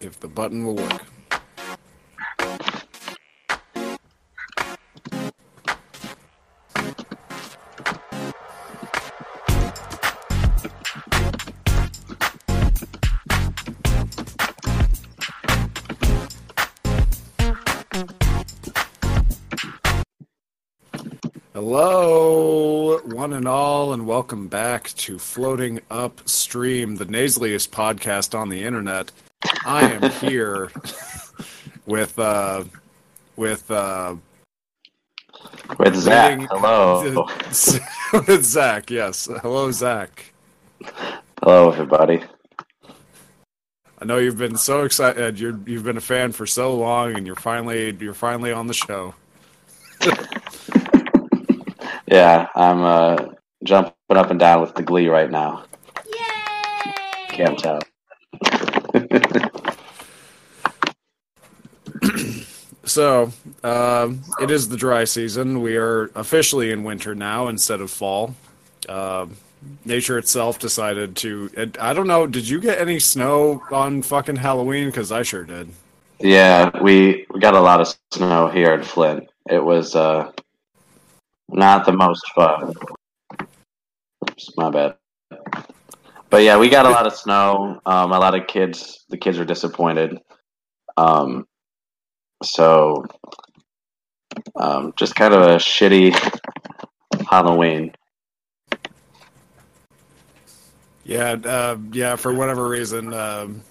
if the button will work. Hello, one and all, and welcome back to Floating Upstream, the nasaliest podcast on the internet. I am here with uh, with uh, with Zach. meeting- Hello. with Zach. Yes, hello, Zach. Hello, everybody. I know you've been so excited. You're, you've been a fan for so long, and you're finally you're finally on the show. Yeah, I'm uh, jumping up and down with the glee right now. Can't tell. So, um, it is the dry season. We are officially in winter now instead of fall. Um nature itself decided to. It, I don't know. Did you get any snow on fucking Halloween? Because I sure did. Yeah, we, we got a lot of snow here in Flint. It was uh, not the most fun. Oops, my bad. But yeah, we got a lot of snow. Um, a lot of kids. The kids were disappointed. Um, so, um, just kind of a shitty Halloween. Yeah, uh, yeah. For whatever reason, um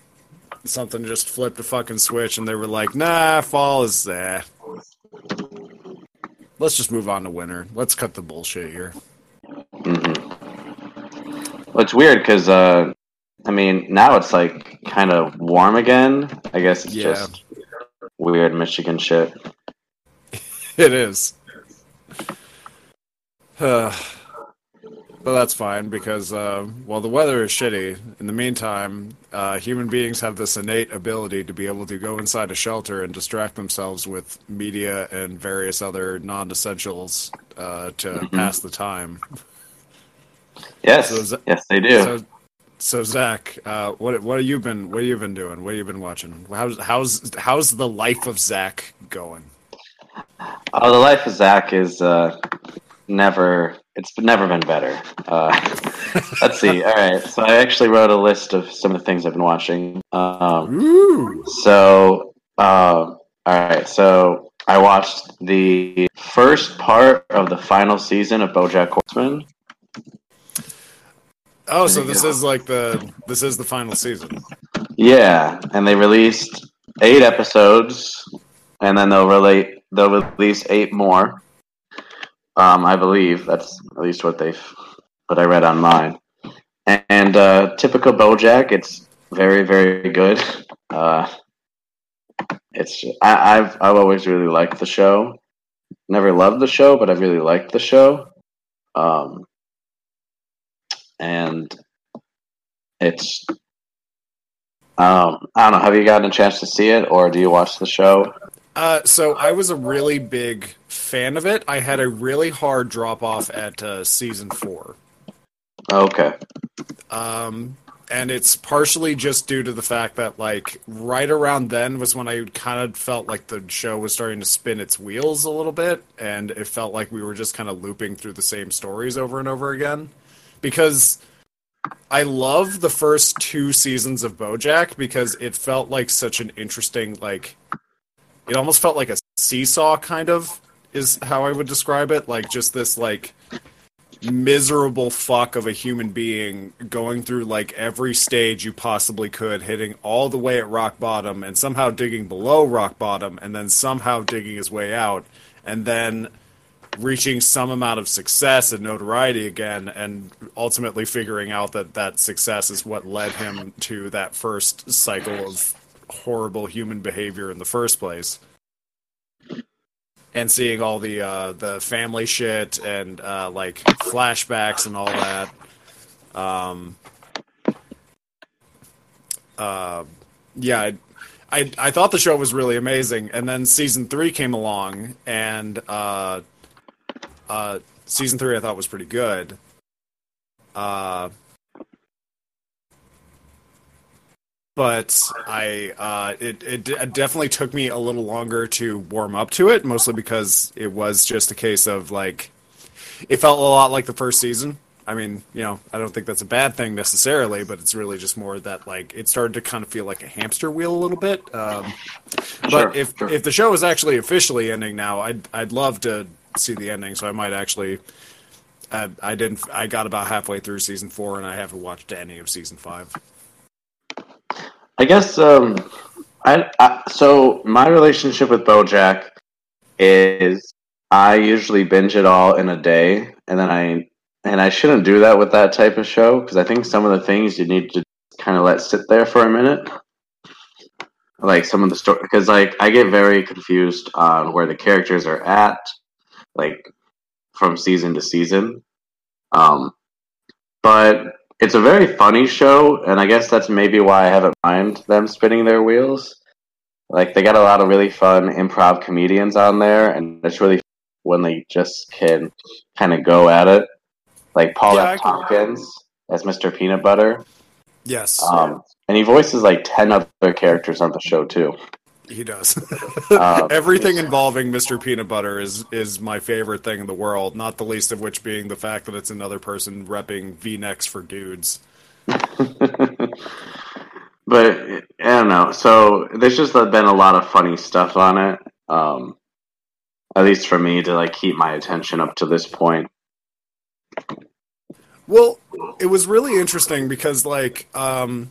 something just flipped a fucking switch, and they were like, "Nah, fall is eh. Let's just move on to winter. Let's cut the bullshit here." hmm Well, it's weird because, uh, I mean, now it's like kind of warm again. I guess it's Yeah. just weird Michigan shit. It is. Uh, but that's fine because, uh, well, the weather is shitty. In the meantime, uh, human beings have this innate ability to be able to go inside a shelter and distract themselves with media and various other non essentials uh, to Mhm. pass the time. Yes, So that- yes, they do. So, so Zach, uh, what what have you been what have you been doing? What have you been watching? How's how's how's the life of Zach going? oh, the life of Zach is uh, never. It's never been better. Uh, let's see. All right, so I actually wrote a list of some of the things I've been watching. Um, So, um, all right. So I watched the first part of the final season of BoJack Horseman. Oh, so this is like the this is the final season. Yeah, and they released eight episodes, and then they'll relate. They'll release eight more. Um, I believe that's at least what they've what I read online. And uh, typical BoJack, it's very very good. Uh, it's I, I've I've always really liked the show. Never loved the show, but I really liked the show. Um, and it's um, I don't know. Have you gotten a chance to see it, or do you watch the show? Uh, so I was a really big fan of it. I had a really hard drop off at uh, season four, Okay. um, and it's partially just due to the fact that like right around then was when I kind of felt like the show was starting to spin its wheels a little bit, and it felt like we were just kind of looping through the same stories over and over again. Because I love the first two seasons of BoJack because it felt like such an interesting like it almost felt like a seesaw kind of is how I would describe it. Like just this like miserable fuck of a human being going through like every stage you possibly could hitting all the way at rock bottom and somehow digging below rock bottom and then somehow digging his way out. And then reaching some amount of success and notoriety again and ultimately figuring out that that success is what led him to that first cycle of horrible human behavior in the first place. And seeing all the uh the family shit and uh like flashbacks and all that um uh yeah I, I I thought the show was really amazing. And then season 3 came along and uh uh, season three I thought was pretty good. Uh, but I uh, it, it it definitely took me a little longer to warm up to it, mostly because it was just a case of like it felt a lot like the first season. I mean, you know, I don't think that's a bad thing necessarily, but it's really just more that like it started to kind of feel like a hamster wheel a little bit. Um, but if sure. if the show is actually officially ending now, I'd I'd love to see the ending. So I might actually. I, I didn't. I got about halfway through season four, and I haven't watched any of season five. I guess um, I, I so my relationship with BoJack is I usually binge it all in a day, and then I and I shouldn't do that with that type of show because I think some of the things you need to kind of let sit there for a minute, like some of the story because like I get very confused on where the characters are at, like from season to season. Um, but it's a very funny show, and I guess that's maybe why I haven't mind them spinning their wheels. Like they got a lot of really fun improv comedians on there, and it's really when they just can kind of go at it. Like Paul Yeah, F. Tompkins as Mr. Peanut Butter, Yes, um, and he voices like ten other characters on the show too. He does. Um, Everything involving Mr. Peanut Butter is is my favorite thing in the world. Not the least of which being the fact that it's another person repping V necks for dudes. but I don't know. So there's just been a lot of funny stuff on it. Um, at least for me to like keep my attention up to this point. Well, it was really interesting because like um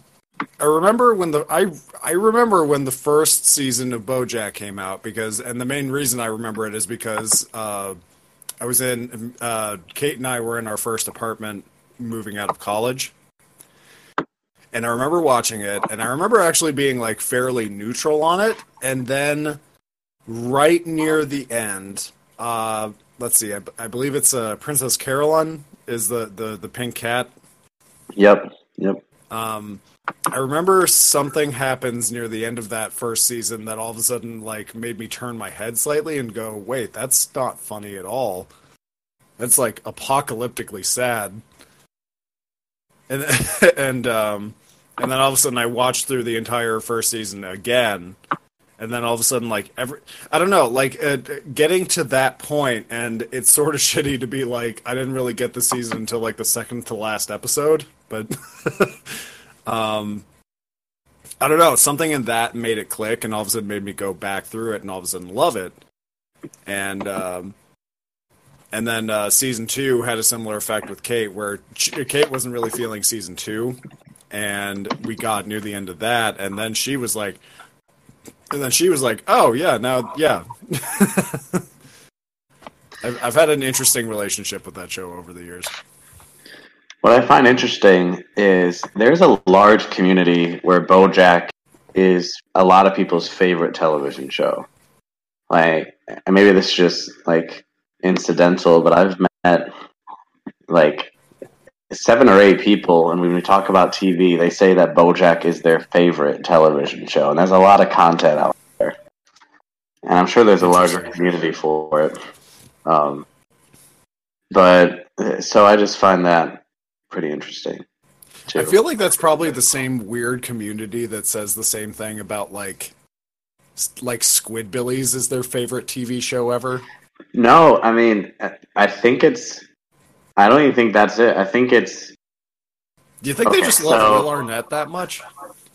I remember when the I I remember when the first season of BoJack came out because and the main reason I remember it is because uh I was in uh Kate and I were in our first apartment moving out of college. And I remember watching it and I remember actually being like fairly neutral on it and then right near the end uh let's see I, I believe it's uh Princess Carolyn is the the the pink cat Yep. Yep. um, I remember something happens near the end of that first season that all of a sudden like made me turn my head slightly and go, "Wait, that's not funny at all. That's like apocalyptically sad." And and um and then all of a sudden I watched through the entire first season again. And then all of a sudden, like every, I don't know, like uh, getting to that point, and it's sort of shitty to be like, I didn't really get the season until like the second to last episode, but um, I don't know. Something in that made it click, and all of a sudden made me go back through it, and all of a sudden love it. And um, and then uh, season two had a similar effect with Kate, where Kate wasn't really feeling season two, and we got near the end of that, and then she was like, and then she was like, "Oh yeah, now yeah." I've, I've had an interesting relationship with that show over the years. What I find interesting is there's a large community where BoJack is a lot of people's favorite television show. Like, and maybe this is just like incidental, but I've met like seven or eight people, and when we talk about TV, they say that BoJack is their favorite television show, and there's a lot of content out there, and I'm sure there's a larger community for it. Um, but so I just find that pretty interesting. Too. I feel like that's probably the same weird community that says the same thing about like like Squidbillies is their favorite TV show ever. no, I mean, I- think it's. I don't even think that's it. I think it's. Do you think they just love so- Will Arnett that much?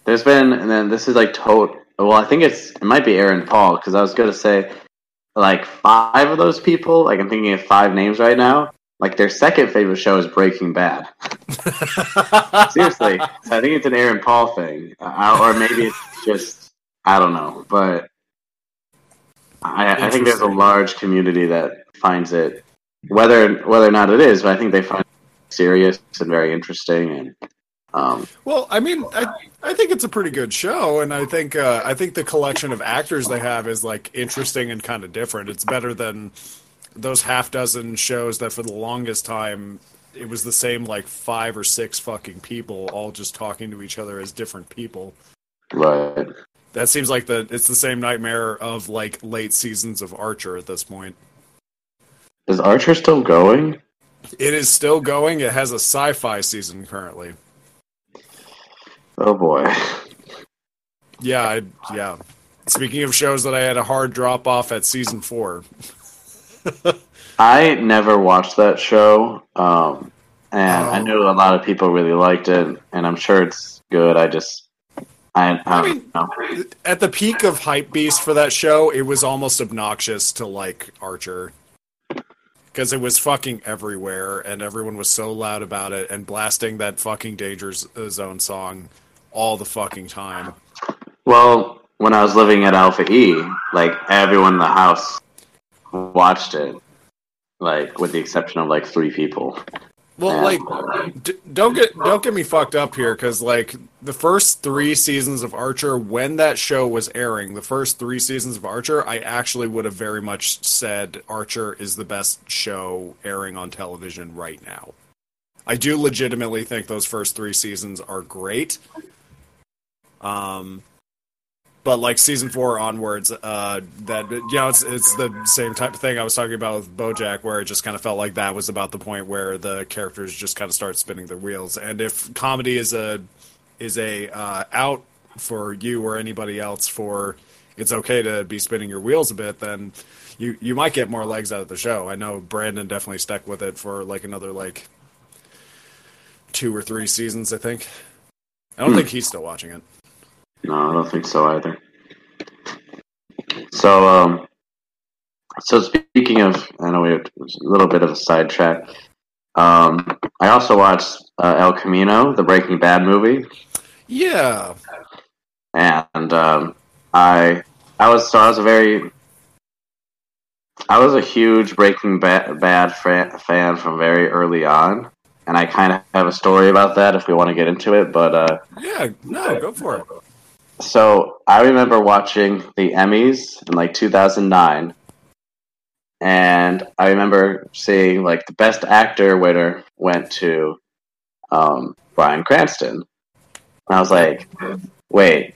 There's been, and then this is like total. Well, I think it's. It might be Aaron Paul because I was going to say, like five of those people. Like I'm thinking of five names right now. Like their second favorite show is Breaking Bad. Seriously, so I think it's an Aaron Paul thing, uh, or maybe it's just I don't know, but I, I think there's a large community that finds it whether whether or not it is, but I think they find it serious and very interesting, and um, Well, I mean, I I think it's a pretty good show, and I think uh, I think the collection of actors they have is like interesting and kind of different. It's better than those half dozen shows that for the longest time it was the same like five or six fucking people all just talking to each other as different people. but That seems like the it's the same nightmare of like late seasons of Archer at this point. is Archer still going? It is still going. It has a sci-fi season currently. Oh boy, yeah, I, yeah. Speaking of shows that I had a hard drop off at season four. I never watched that show, um, and I Oh. knew a lot of people really liked it, and I'm sure it's good. I just, I, I, I don't mean- know. At the peak of hype beast for that show, it was almost obnoxious to like Archer. Because it was fucking everywhere, and everyone was so loud about it, and blasting that fucking Danger Zone song all the fucking time. Well, when I was living at Alpha E, like everyone in the house watched it, like with the exception of like three people. Well, like, d- don't get don't get me fucked up here, because like the first three seasons of Archer, when that show was airing, the first three seasons of Archer, I actually would have very much said Archer is the best show airing on television right now. I do legitimately think those first three seasons are great. Um, but like season four onwards, uh, that you know, it's it's the same type of thing I was talking about with BoJack, where it just kind of felt like that was about the point where the characters just kind of start spinning their wheels. And if comedy is a is a uh, out for you or anybody else for it's okay to be spinning your wheels a bit, then you you might get more legs out of the show. I know Brandon definitely stuck with it for like another like two or three seasons. I think. I don't Hmm. think he's still watching it. No, I don't think so either. So, um, so speaking of, I know we have a little bit of a sidetrack. Um, I also watched uh, El Camino, the Breaking Bad movie, Yeah, and um, I, I was so I was a very, I was a huge Breaking Ba- Bad fa- fan from very early on, and I kind of have a story about that if we want to get into it, but. Uh, yeah. No, go for it. So I remember watching the Emmys in like 2009, and I remember seeing like the best actor winner went to um, Bryan Cranston. And I was like, wait,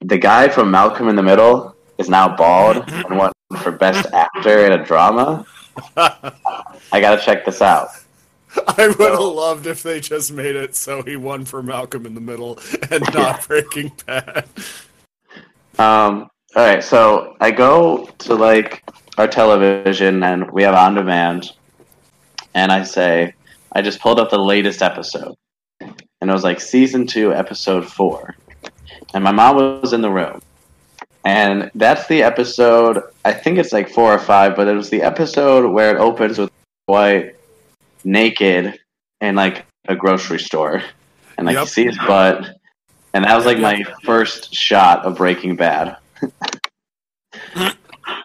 the guy from Malcolm in the Middle is now bald and won for best actor in a drama. I gotta check this out. I would have loved if they just made it so he won for Malcolm in the Middle and not Breaking Bad. Um, all right, so I go to like our television and we have on demand, and I say, I just pulled up the latest episode, and it was like season two, episode four, and my mom was in the room, and that's the episode. I think it's like four or five, but it was the episode where it opens with White naked in like a grocery store, and like Yep. you see his butt. And that was like my first shot of Breaking Bad.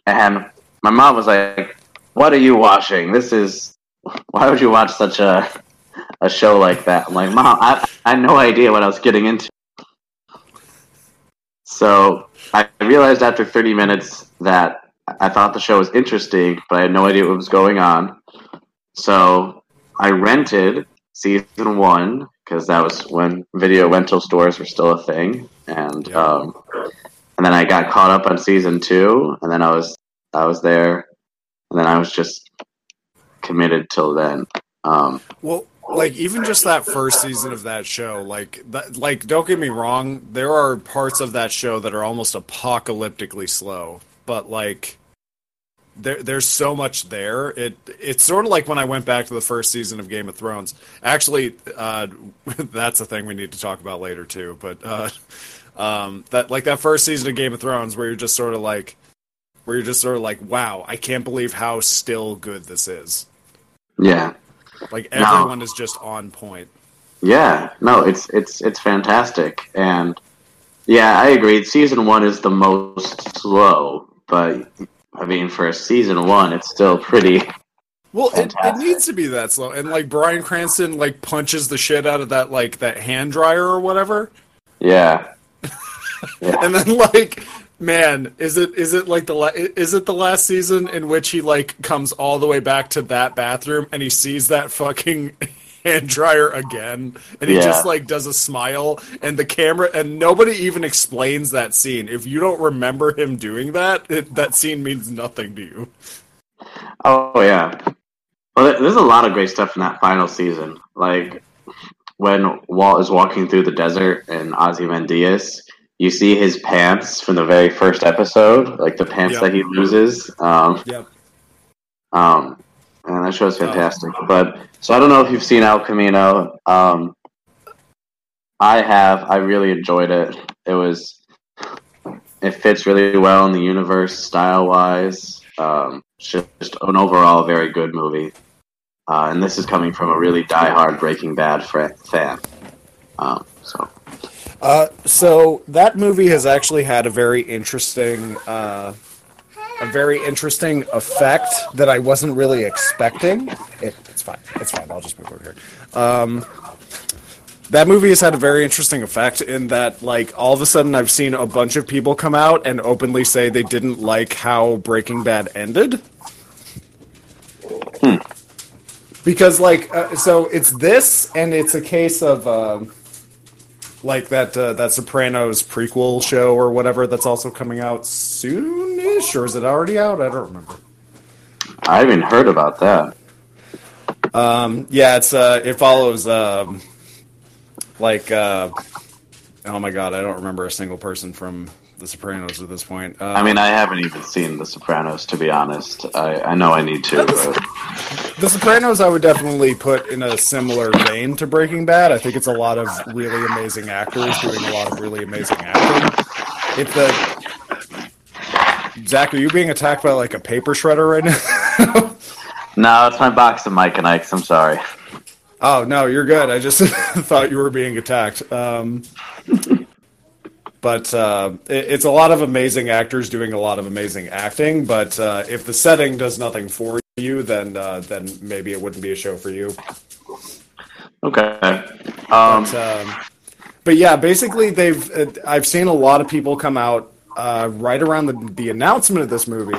and my mom was like, "What are you watching? This is why would you watch such a a show like that?" I'm like, "Mom, I, I had no idea what I was getting into." So I realized after 30 minutes that I thought the show was interesting, but I had no idea what was going on. So I rented season one because that was when video rental stores were still a thing, and Yeah. um, and then I got caught up on season two, and then I was I was there, and then I was just committed till then. Um, Well, like even just that first season of that show, like that, like don't get me wrong, there are parts of that show that are almost apocalyptically slow, but like there there's so much there. It it's sort of like when I went back to the first season of Game of Thrones. Actually, uh, that's a thing we need to talk about later too. But uh, um, that like that first season of Game of Thrones, where you're just sort of like, where you're just sort of like, wow, I can't believe how still good this is. yeah, Like No. everyone is just on point. Yeah, no, it's it's it's fantastic, and yeah, I agree. Season one is the most slow, but I mean, for a season one, it's still pretty. Well, it, it needs to be that slow. And like Bryan Cranston like punches the shit out of that like that hand dryer or whatever. Yeah, And then like man, is it is it like the la- is it the last season in which he like comes all the way back to that bathroom and he sees that fucking hand dryer again and he Yeah. just like does a smile and the camera and nobody even explains that scene. If you don't remember him doing that, it, that scene means nothing to you. Oh yeah. Well, there's a lot of great stuff in that final season. Like when Walt is walking through the desert and Ozymandias you see his pants from the very first episode, like the pants Yep. that he loses. Um, Yep. um, and that show's Oh. fantastic. But so I don't know if you've seen El Camino. Um, I have. I really enjoyed it. It was. It fits really well in the universe, style wise. Um, it's just an overall very good movie. Uh, and this is coming from a really diehard Breaking Bad fra- fan. Um, so Uh, so that movie has actually had a very interesting, uh, a very interesting effect that I wasn't really expecting. It, it's fine. It's fine. I'll just move over here. Um, that movie has had a very interesting effect in that, like, all of a sudden, I've seen a bunch of people come out and openly say they didn't like how Breaking Bad ended. Hmm. Because, like, uh, so it's this, and it's a case of. Um, like that uh, that Sopranos prequel show or whatever that's also coming out soonish, or is it already out? I don't remember. I haven't heard about that. Um, yeah, it's uh, it follows um, like uh, oh my god, I don't remember a single person from The Sopranos at this point. Uh, I mean, I haven't even seen The Sopranos, to be honest. I, I know I need to. But The Sopranos, I would definitely put in a similar vein to Breaking Bad. I think it's a lot of really amazing actors doing a lot of really amazing acting. If the Zach, are you being attacked by like a paper shredder right now? no, it's my box of Mike and Ike's. I'm sorry. Oh no, you're good. I just thought you were being attacked. Um, but uh, it, it's a lot of amazing actors doing a lot of amazing acting. But uh, if the setting does nothing for you, then uh, then maybe it wouldn't be a show for you. Okay. Um, But, um, but yeah, basically, they've uh, I've seen a lot of people come out uh, right around the, the announcement of this movie,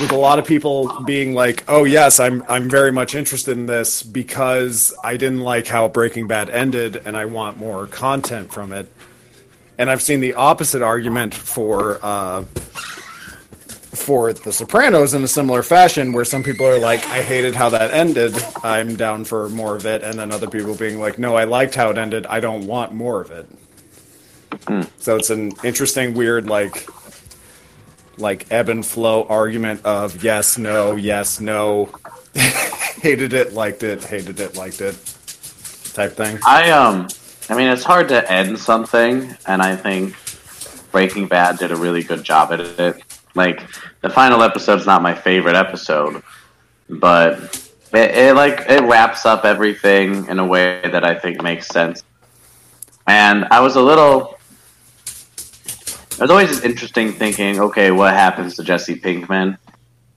with a lot of people being like, "Oh yes, I'm I'm very much interested in this because I didn't like how Breaking Bad ended, and I want more content from it." And I've seen the opposite argument for uh, for The Sopranos in a similar fashion, where some people are like, "I hated how that ended. I'm down for more of it," and then other people being like, "No, I liked how it ended. I don't want more of it." So it's an interesting, weird, like, like ebb and flow argument of yes, no, yes, no, hated it, liked it, hated it, liked it, type thing. I um, I mean, it's hard to end something, and I think Breaking Bad did a really good job at it. Like the final episode's not my favorite episode, but it, it like it wraps up everything in a way that I think makes sense. And I was a little. It was always interesting thinking, okay, what happens to Jesse Pinkman?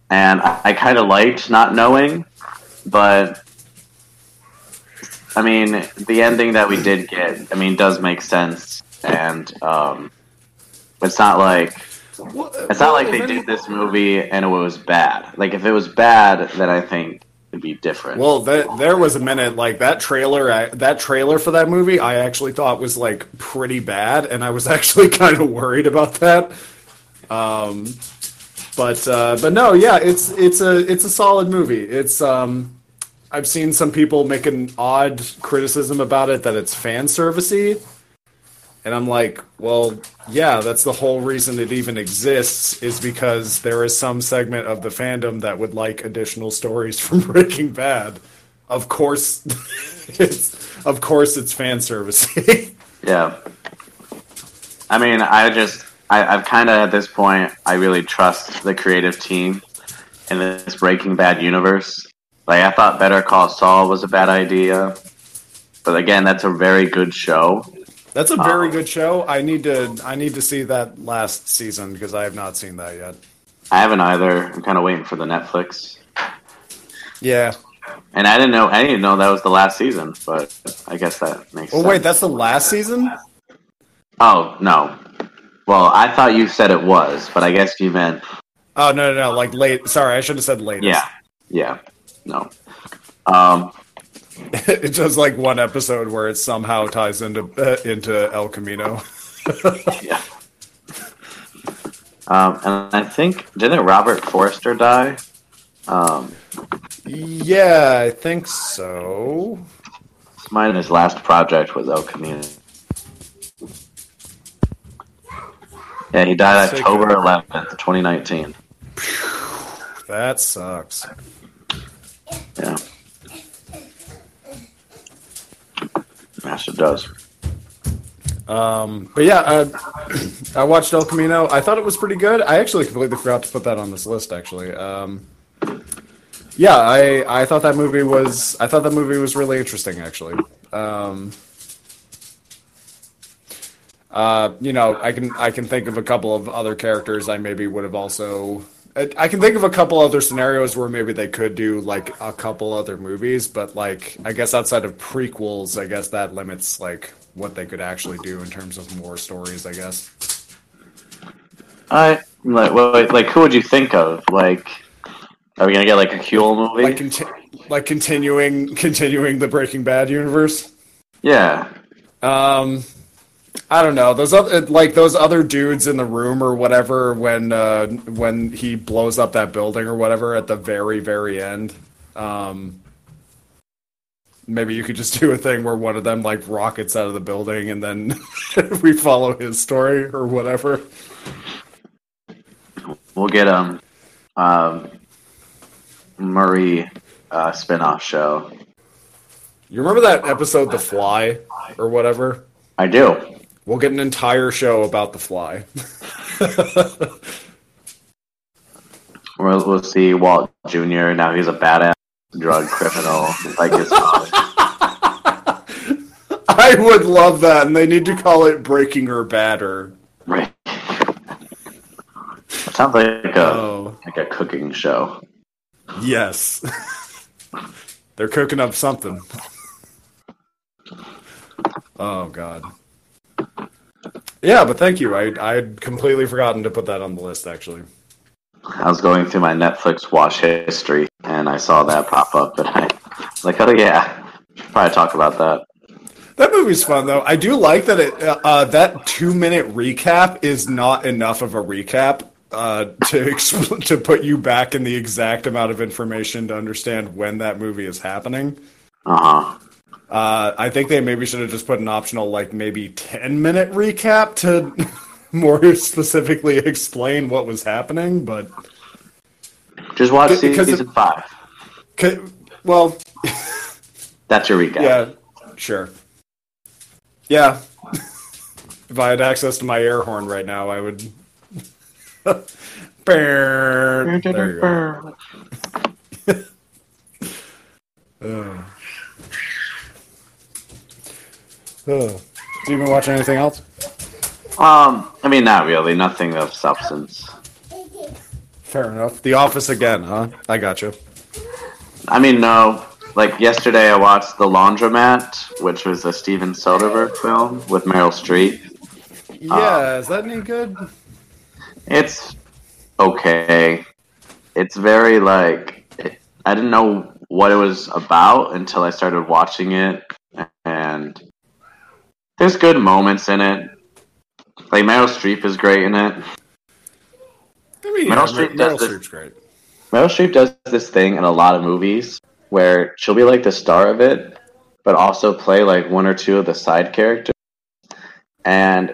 And I, I kind of liked not knowing, but I mean, the ending that we did get, I mean, does make sense, and um, it's not like it's not like they did this movie and it was bad. Like if it was bad, then I think it'd be different. Well, there, there was a minute like that trailer. I, that trailer for that movie, I actually thought was like pretty bad, and I was actually kind of worried about that. Um, but uh, but no, yeah, it's it's a it's a solid movie. It's um, I've seen some people make an odd criticism about it that it's fan servicey, and I'm like, well, yeah, that's the whole reason it even exists is because there is some segment of the fandom that would like additional stories from Breaking Bad. Of course, it's of course it's fan servicey. yeah. I mean, I just, I, I've kind of at this point, I really trust the creative team in this Breaking Bad universe. Like I thought Better Call Saul was a bad idea, but again, that's a very good show. That's a very Oh. good show. I need to I need to see that last season because I have not seen that yet. I haven't either. I'm kind of waiting for the Netflix. Yeah. And I didn't know, I didn't know that was the last season, but I guess that makes Oh sense. wait, that's the last season? Oh, no. Well, I thought you said it was, but I guess you meant, Oh no no no! Like late. Sorry, I should have said latest. yeah. Yeah. No. Um, it's just like one episode where it somehow ties into uh, into El Camino. yeah. Um, and I think, didn't Robert Forster die? Um, Yeah, I think so. mine, his last project was El Camino. Yeah, he died. October 11th, 2019. That sucks. Yeah. Yes, it does. Um, but yeah, uh, I watched El Camino. I thought it was pretty good. I actually completely forgot to put that on this list. Actually, um, yeah, I I thought that movie was I thought that movie was really interesting. Actually, um, uh, you know, I can I can think of a couple of other characters I maybe would have also. I can think of a couple other scenarios where maybe they could do like a couple other movies, but like I guess outside of prequels, I guess that limits like what they could actually do in terms of more stories. I guess. I like, well, like, who would you think of? Like, are we gonna get like a Huell movie? like conti- like continuing continuing the Breaking Bad universe. yeah, Um, I don't know those other like those other dudes in the room or whatever when uh, when he blows up that building or whatever at the very very end. Um, maybe you could just do a thing where one of them like rockets out of the building and then we follow his story or whatever. we'll get um, um, Murray uh, spinoff show. You remember that episode, The Fly, or whatever? I do. We'll get an entire show about The Fly. We'll, we'll see Walt Jr. Now he's a badass drug criminal, like his father. I would love that, and they need to call it Breaking or Batter. Right. Sounds like a Oh, like a cooking show. yes. They're cooking up something. Oh, God. Yeah, but thank you. I I'd completely forgotten to put that on the list, actually. I was going through my Netflix watch history and I saw that pop up, and I was like, "Oh yeah, should probably talk about that." That movie's fun, though. I do like that it uh, uh, that two minute recap is not enough of a recap uh, to expl- to put you back in the exact amount of information to understand when that movie is happening. Uh huh. Uh, I think they maybe should have just put an optional, like maybe ten minute recap to more specifically explain what was happening. But Just watch Because season it- five. c- well, That's your recap. yeah, sure, yeah. if I had access to my air horn right now, I would. there you go. Oh. Do you been watching anything else? Um, I mean, not really. Nothing of substance. Fair enough. The Office again, huh? I got you. I mean, no. Like yesterday, I watched The Laundromat, which was a Steven Soderbergh film with Meryl Streep. Yeah, is that any good? It's okay. It's very like it, I didn't know what it was about until I started watching it, and there's good moments in it. Like Meryl Streep is great in it. I mean, Meryl yeah, Streep Meryl does this- great. Meryl Streep does this thing in a lot of movies where she'll be like the star of it, but also play like one or two of the side characters. And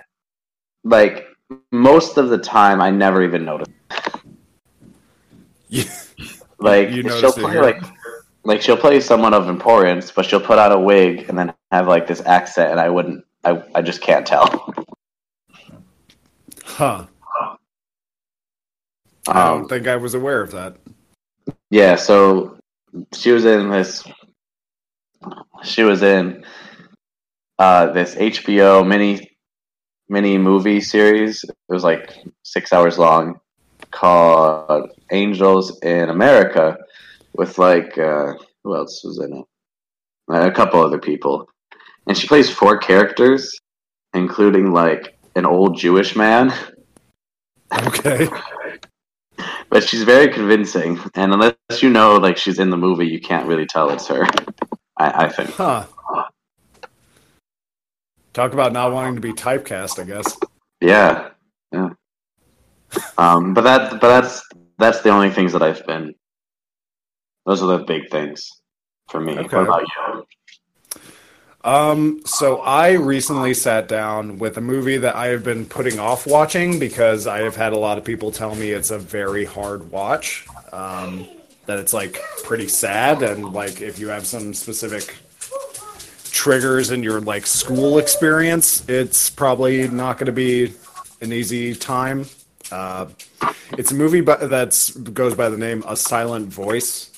like most of the time, I never even notice. Yeah. Like You she'll play here. like like she'll play someone of importance, but she'll put on a wig and then have like this accent, and I wouldn't. I I just can't tell. Huh. I Um, don't think I was aware of that. Yeah, so she was in this. She was in uh, this HBO mini mini movie series. It was like six hours long, called Angels in America, with like uh, who else was in it? A couple other people, and she plays four characters, including like an old Jewish man. Okay. But she's very convincing, and unless you know like she's in the movie, you can't really tell it's her. I, I think. Huh. Talk about not wanting to be typecast, I guess. Yeah, yeah. Um, but that, but that's that's the only things that I've been. Those are the big things for me. Okay. What about you? Um, so I recently sat down with a movie that I have been putting off watching because I have had a lot of people tell me it's a very hard watch. Um, that it's like pretty sad and like if you have some specific triggers in your like school experience, it's probably not going to be an easy time. Uh, it's a movie that goes by the name A Silent Voice.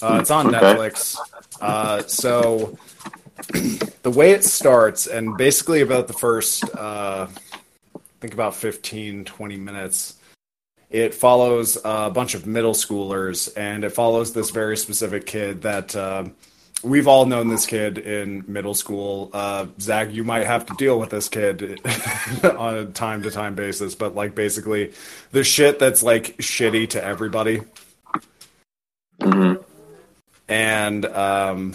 Uh, it's on okay. Netflix. Uh, so the way it starts, and basically about the first, uh, I think about 15, 20 minutes, it follows a bunch of middle schoolers, and it follows this very specific kid that uh, we've all known this kid in middle school. Uh, Zach, you might have to deal with this kid on a time to time basis, but like basically the shit that's like shitty to everybody. Mm-hmm. And um,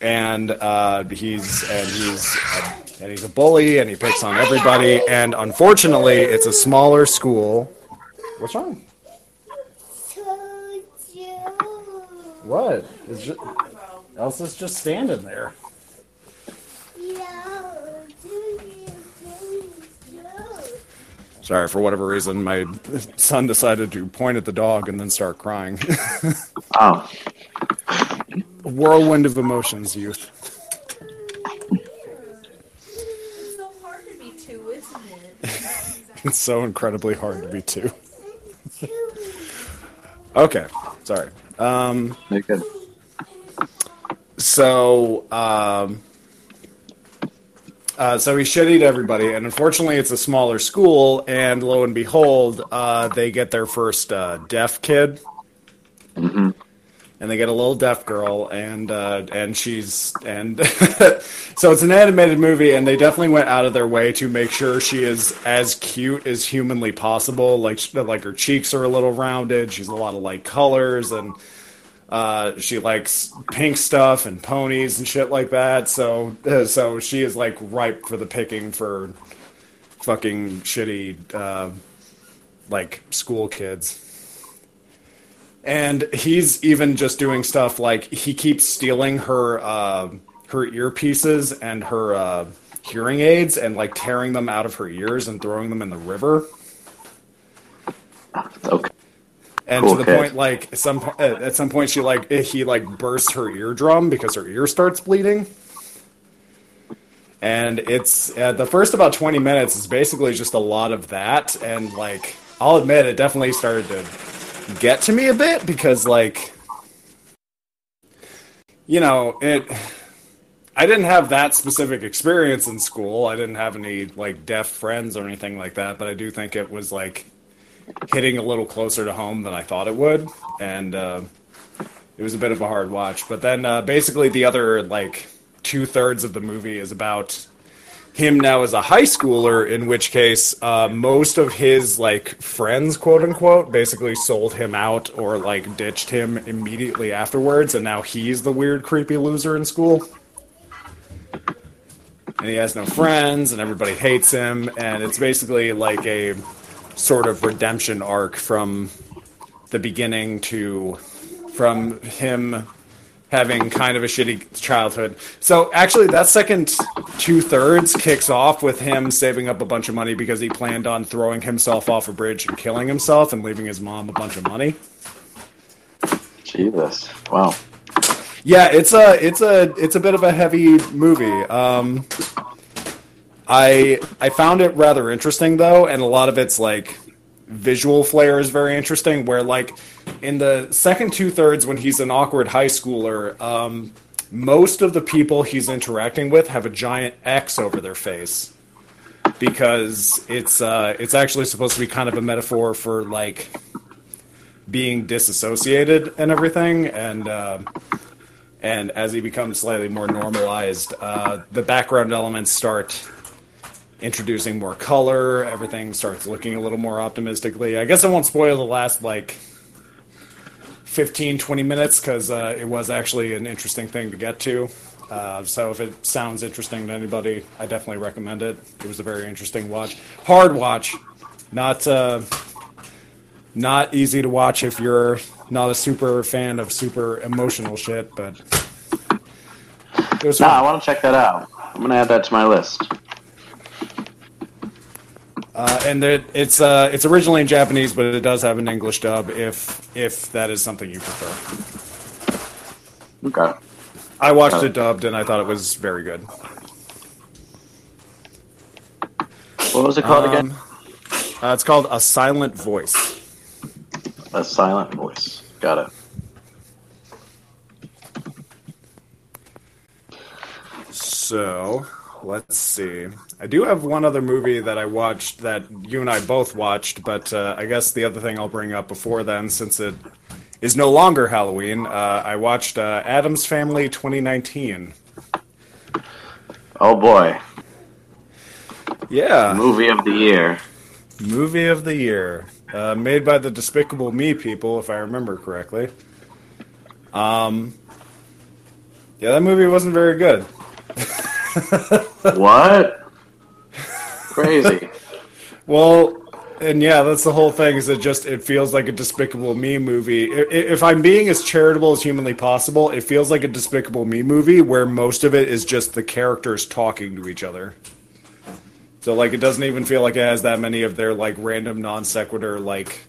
and uh, he's and he's and he's a bully and he picks on everybody. And unfortunately, it's a smaller school. What's wrong? What? Is just, Elsa's just standing there. Sorry, for whatever reason, my son decided to point at the dog and then start crying. oh. Whirlwind of emotions, youth. it's so hard to be too, isn't it? It's so incredibly hard to be two. okay, sorry. Um, good. So, um, uh, so he shitted everybody, and unfortunately, it's a smaller school. And lo and behold, uh, they get their first uh, deaf kid, mm-hmm. and they get a little deaf girl, and uh, and she's and so it's an animated movie, and they definitely went out of their way to make sure she is as cute as humanly possible. Like like her cheeks are a little rounded, she's a lot of light colors, and uh, she likes pink stuff and ponies and shit like that. So, so she is like ripe for the picking for fucking shitty, uh, like school kids. And he's even just doing stuff like he keeps stealing her uh, her earpieces and her uh, hearing aids and like tearing them out of her ears and throwing them in the river. Okay and cool to the kid. point like some at some point she like he like bursts her eardrum because her ear starts bleeding. And it's uh, the first about 20 minutes is basically just a lot of that. And like i'll admit it definitely started to get to me a bit because like you know it i didn't have that specific experience in school. I didn't have any like deaf friends or anything like that but i do think it was like hitting a little closer to home than I thought it would, and uh, it was a bit of a hard watch. But then uh, basically the other like two thirds of the movie is about him now as a high schooler, in which case uh, most of his like friends, quote unquote, basically sold him out or like ditched him immediately afterwards, and now he's the weird, creepy loser in school. And he has no friends, and everybody hates him, and it's basically like a sort of redemption arc from the beginning to from him having kind of a shitty childhood. So actually, that second two thirds kicks off with him saving up a bunch of money because he planned on throwing himself off a bridge and killing himself and leaving his mom a bunch of money. Jesus! Wow. Yeah, it's a it's a it's a bit of a heavy movie. Um, I I found it rather interesting though, and a lot of its like visual flair is very interesting. Where like in the second two thirds, when he's an awkward high schooler, um, most of the people he's interacting with have a giant X over their face because it's uh, it's actually supposed to be kind of a metaphor for like being disassociated and everything, and uh, and as he becomes slightly more normalized, uh, the background elements start introducing more color. Everything starts looking a little more optimistically. I guess I won't spoil the last like 15, 20 minutes because uh, it was actually an interesting thing to get to. Uh, so if it sounds interesting to anybody, I definitely recommend it. It was a very interesting watch, hard watch, not uh, not easy to watch if you're not a super fan of super emotional shit, but it was No, I want to check that out. I'm gonna add that to my list. Uh, and it, it's uh, it's originally in Japanese, but it does have an English dub if if that is something you prefer. Okay. I watched it dubbed and I thought it was very good. What was it called again? Um, uh, it's called A Silent Voice. A silent voice. Got it. So let's see. I do have one other movie that I watched that you and I both watched, but uh, I guess the other thing I'll bring up before then, since it is no longer Halloween, uh, I watched uh, Addams Family 2019. Oh boy, Yeah, movie of the year. movie of the year, uh, made by the Despicable Me people, if I remember correctly. Um, yeah, that movie wasn't very good. What? Crazy. Well, and yeah, that's the whole thing. Is it just it feels like a Despicable Me movie? I- i- If I'm being as charitable as humanly possible, it feels like a Despicable Me movie where most of it is just the characters talking to each other. So like, it doesn't even feel like it has that many of their like random non sequitur like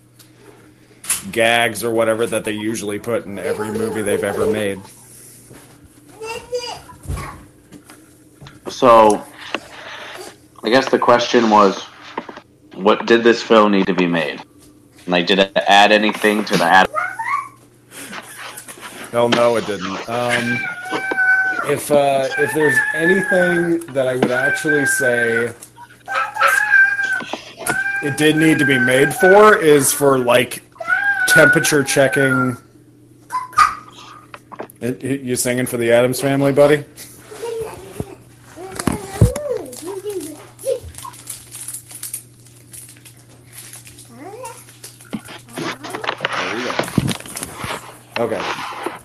gags or whatever that they usually put in every movie they've ever made. So, I guess the question was, what did this film need to be made? Like, did it add anything to the ad? Hell no, it didn't. Um, if uh, if there's anything that I would actually say it did need to be made for is for like temperature checking. It, it- you singing for the Addams Family, buddy?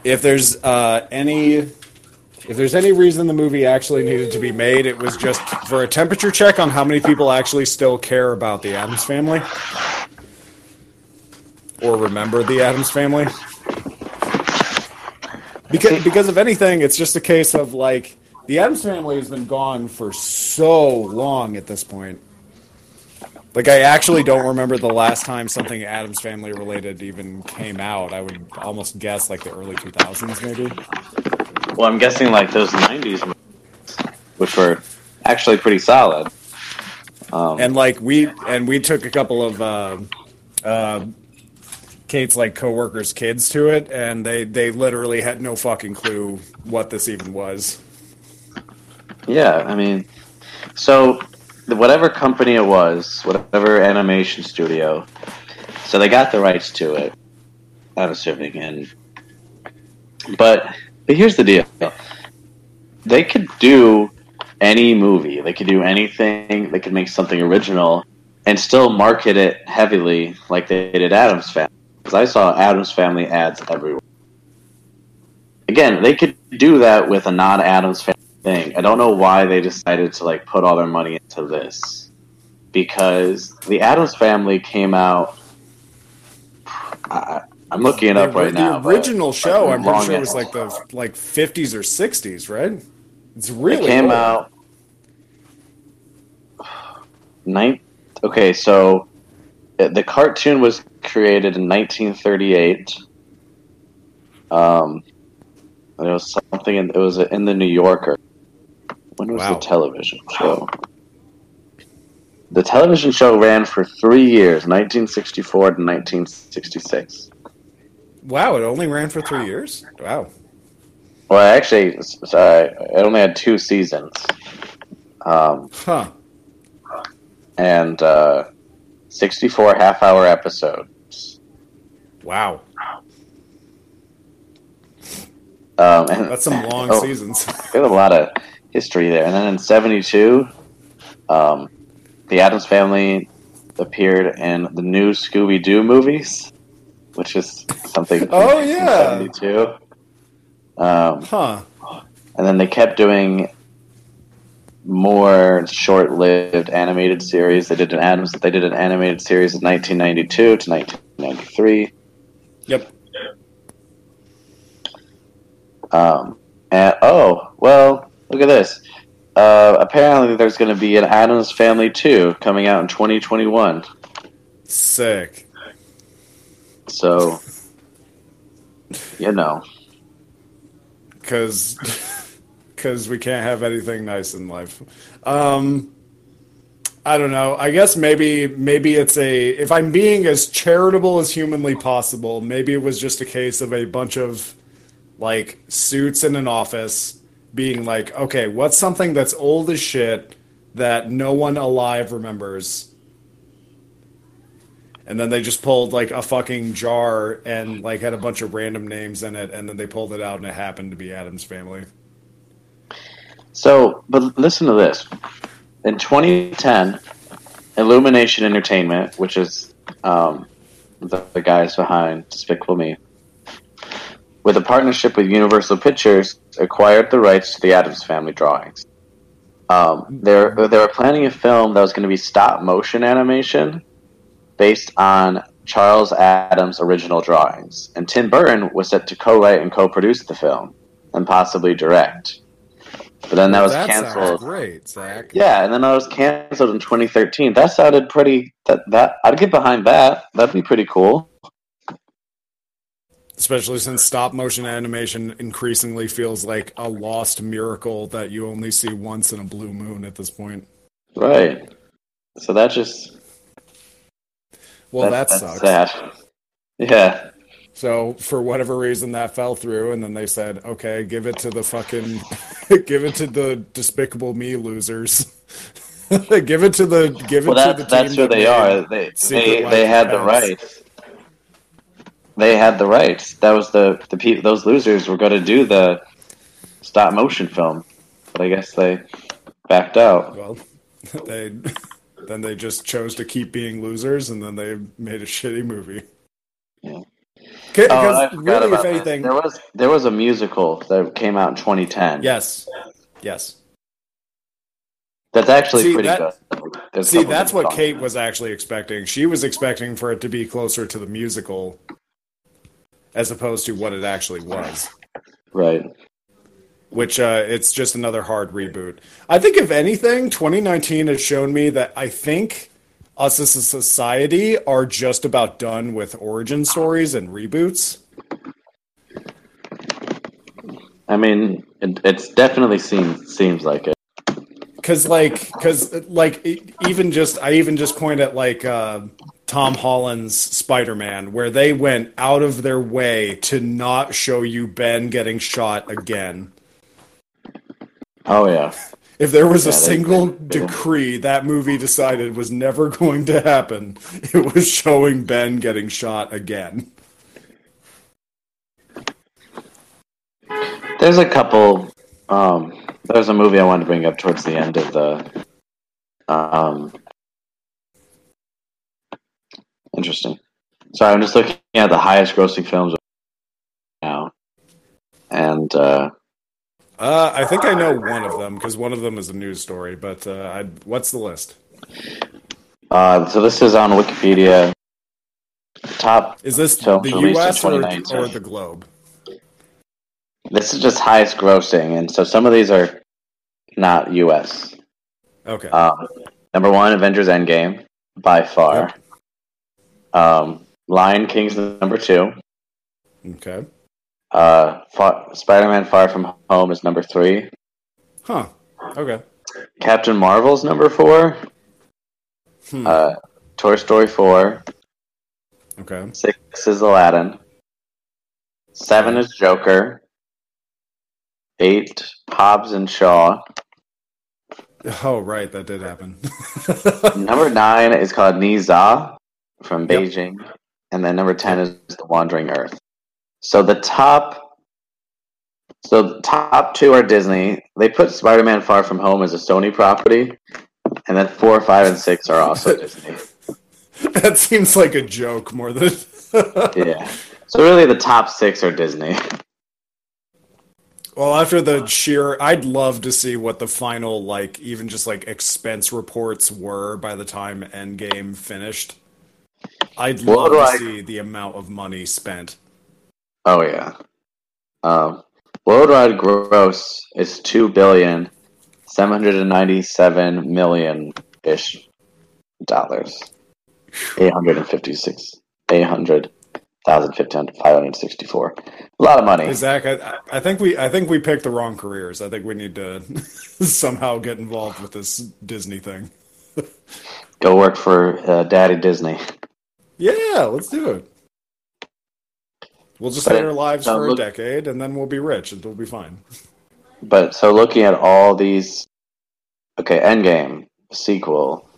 If there's uh, any, if there's any reason the movie actually needed to be made, it was just for a temperature check on how many people actually still care about the Addams Family, or remember the Addams Family. Because, because if anything, it's just a case of like the Addams Family has been gone for so long at this point. Like I actually don't remember the last time something Addams Family related even came out. I would almost guess like the early 2000s maybe. Well, I'm guessing like those '90s, which were actually pretty solid. Um, And like we and we took a couple of uh, uh, Kate's like coworkers' kids to it, and they they literally had no fucking clue what this even was. Yeah, I mean, so whatever company it was, whatever animation studio, so they got the rights to it. I'm assuming, and but but here's the deal: they could do any movie, they could do anything, they could make something original, and still market it heavily like they did Addams Family. Because I saw Addams Family ads everywhere. Again, they could do that with a non-Addams Family thing. I don't know why they decided to like put all their money into this because the Addams Family came out. I, I'm looking it up the, right the now. The original show, like, I'm pretty sure it was like the like 50s or 60s, right? It's It really came old. out. Nine. Okay, so the cartoon was created in 1938. Um, it was something. In, it was in the New Yorker. When was Wow. the television show? The television show ran for three years, 1964 to 1966. Wow, it only ran for three years. Wow. Well, actually, sorry, it only had two seasons. Um, Huh. and uh, 64 half hour episodes. Wow. Um, and That's some long oh, seasons. There's a lot of history there. And then in 72, um, the Addams Family appeared in the new Scooby Doo movies, which is something. Oh, yeah. 72. Um, Huh. and then they kept doing more short-lived animated series. They did an Addams. They did an animated series in 1992 to 1993. Yep. Um, and oh, well, look at this. Uh, apparently, there's going to be an Addams Family 2 coming out in 2021. Sick. So, you know, Because because we can't have anything nice in life. Um, I don't know. I guess maybe maybe it's a if I'm being as charitable as humanly possible, maybe it was just a case of a bunch of like suits in an office being like, okay, what's something that's old as shit that no one alive remembers? And then they just pulled like a fucking jar and like had a bunch of random names in it, and then they pulled it out, and it happened to be Addams family. So, but listen to this. In 2010, Illumination Entertainment, which is um, the, the guys behind Despicable Me, with a partnership with Universal Pictures, acquired the rights to the Addams Family drawings. Um, they're they were planning a film that was going to be stop motion animation, based on Charles Addams' original drawings, and Tim Burton was set to co-write and co-produce the film, and possibly direct. But then that was sounds canceled. great, Zach. Yeah, and then that was canceled in 2013. That sounded pretty. That that I'd get behind that. That'd be pretty cool. Especially since stop motion animation increasingly feels like a lost miracle that you only see once in a blue moon at this point. Right. So that just Well, that, that, that's sucks. sad. Yeah. So for whatever reason that fell through, and then they said, "Okay, give it to the fucking, give it to the Despicable Me losers, give it to the, give it Well, to the that's team who that they are. They they, they had the rights. They had the rights. That was the the people. Those losers were going to do the stop motion film, but I guess they backed out. Well, they then they just chose to keep being losers, and then they made a shitty movie. Yeah. Oh, because Oh, really, if that. anything, There was there was a musical that came out in 2010. yes, yes. That's actually See, pretty that- good. There's See, that's what. Kate was actually expecting. She was expecting for it to be closer to the musical as opposed to what it actually was. Right. Which uh, it's just another hard reboot. I think, if anything, 2019 has shown me that I think us as a society are just about done with origin stories and reboots. I mean, it it's definitely seems seems like it. Cause like, cause like, even just I even just point at like uh, Tom Holland's Spider Man, where they went out of their way to not show you Ben getting shot again. Oh yeah. If there was a Yeah, they- single they- decree that movie decided was never going to happen, it was showing Ben getting shot again. There's a couple. Um, there's a movie I wanted to bring up towards the end of the. Um, interesting. Sorry, I'm just looking at the highest grossing films now, and uh, Uh, I think I know one of them because one of them is a news story. But uh, I, what's the list? uh, so this is on Wikipedia. Top. Is this the U.S. or, or the globe? This is just highest grossing, and so some of these are not U.S. Okay. Um, number one, Avengers Endgame, by far. Um, Lion King's number two. Okay. Uh, Spider-Man: Far From Home is number three. Huh. Okay. Captain Marvel's number four. Hmm. Uh, Toy Story four. Okay. Six is Aladdin. Seven is Joker. Eight, Hobbs and Shaw. Oh, right. That did happen. Number nine is called Ne Zha from Yep. Beijing. And then number 10 is The Wandering Earth. So the top. So the top two are Disney. They put Spider Man Far From Home as a Sony property. And then four, five, and six are also Disney. that seems like a joke more than. Yeah. So really the top six are Disney. Well, after the sheer, I'd love to see what the final, like, even just like expense reports were by the time Endgame finished. I'd love to I- see the amount of money spent. Oh yeah. Um, worldwide gross is two billion seven hundred and ninety-seven million ish dollars. Eight hundred and fifty-six. Eight hundred thousand fifteen five hundred sixty-four. A lot of money. Zach, I, I think we I think we picked the wrong careers. I think we need to somehow get involved with this Disney thing. Go work for uh, Daddy Disney. Yeah, let's do it. We'll just But hate our lives for look- a decade, and then we'll be rich, and we'll be fine. But so looking at all these, okay, Endgame sequel,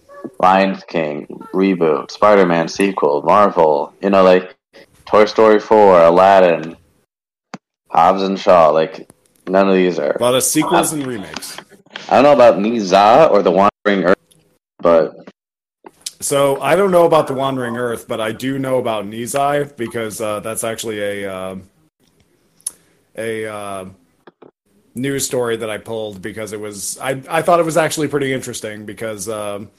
Lion King reboot, Spider Man sequel, Marvel, you know, like Toy Story four, Aladdin, Hobbs and Shaw, like none of these are. A lot of sequels and remakes. I don't know about Ne Zha or the Wandering Earth, but So I don't know about the Wandering Earth, but I do know about Ne Zha because uh, that's actually a uh, a uh, news story that I pulled because it was I I thought it was actually pretty interesting because um,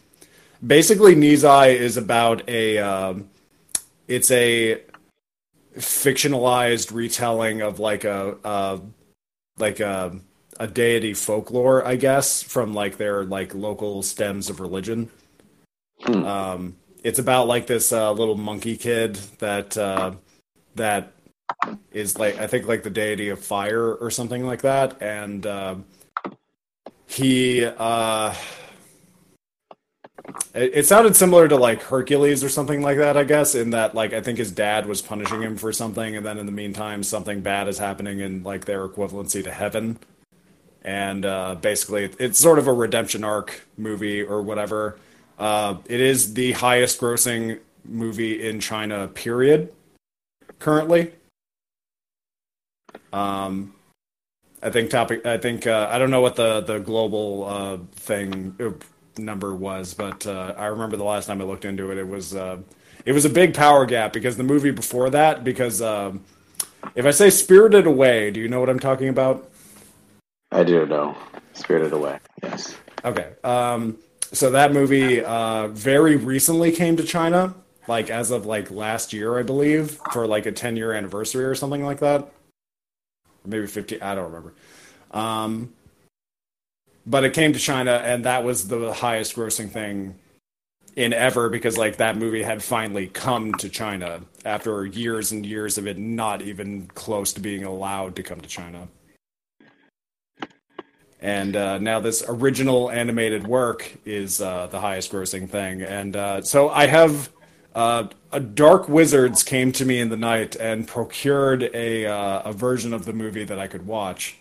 basically Ne Zha is about a it's a fictionalized retelling of like a uh, like a a deity folklore, I guess, from like their like local stems of religion. Hmm. Um, it's about like this uh, little monkey kid that uh, that is like I think like the deity of fire or something like that, and uh, he it, it sounded similar to like Hercules or something like that, I guess, in that like I think his dad was punishing him for something, and then in the meantime something bad is happening in like their equivalency to heaven. And uh, basically, it's sort of a redemption arc movie or whatever. Uh, it is the highest grossing movie in China, period, currently. Um, I think topic. I think uh, I don't know what the the global uh, thing uh, number was, but uh, I remember the last time I looked into it, it was uh, it was a big power gap because the movie before that. Because um, if I say Spirited Away, do you know what I'm talking about? I do know Spirited Away. Yes. Okay. Um, so that movie uh, very recently came to China, like as of like last year, I believe, for like a 10 year anniversary or something like that. Or maybe 50, I don't remember. Um, but it came to China, and that was the highest grossing thing in ever because like that movie had finally come to China after years and years of it not even close to being allowed to come to China and uh, now this original animated work is uh, the highest grossing thing. And uh, so i have uh, a dark wizards came to me in the night and procured a, uh, a version of the movie that i could watch.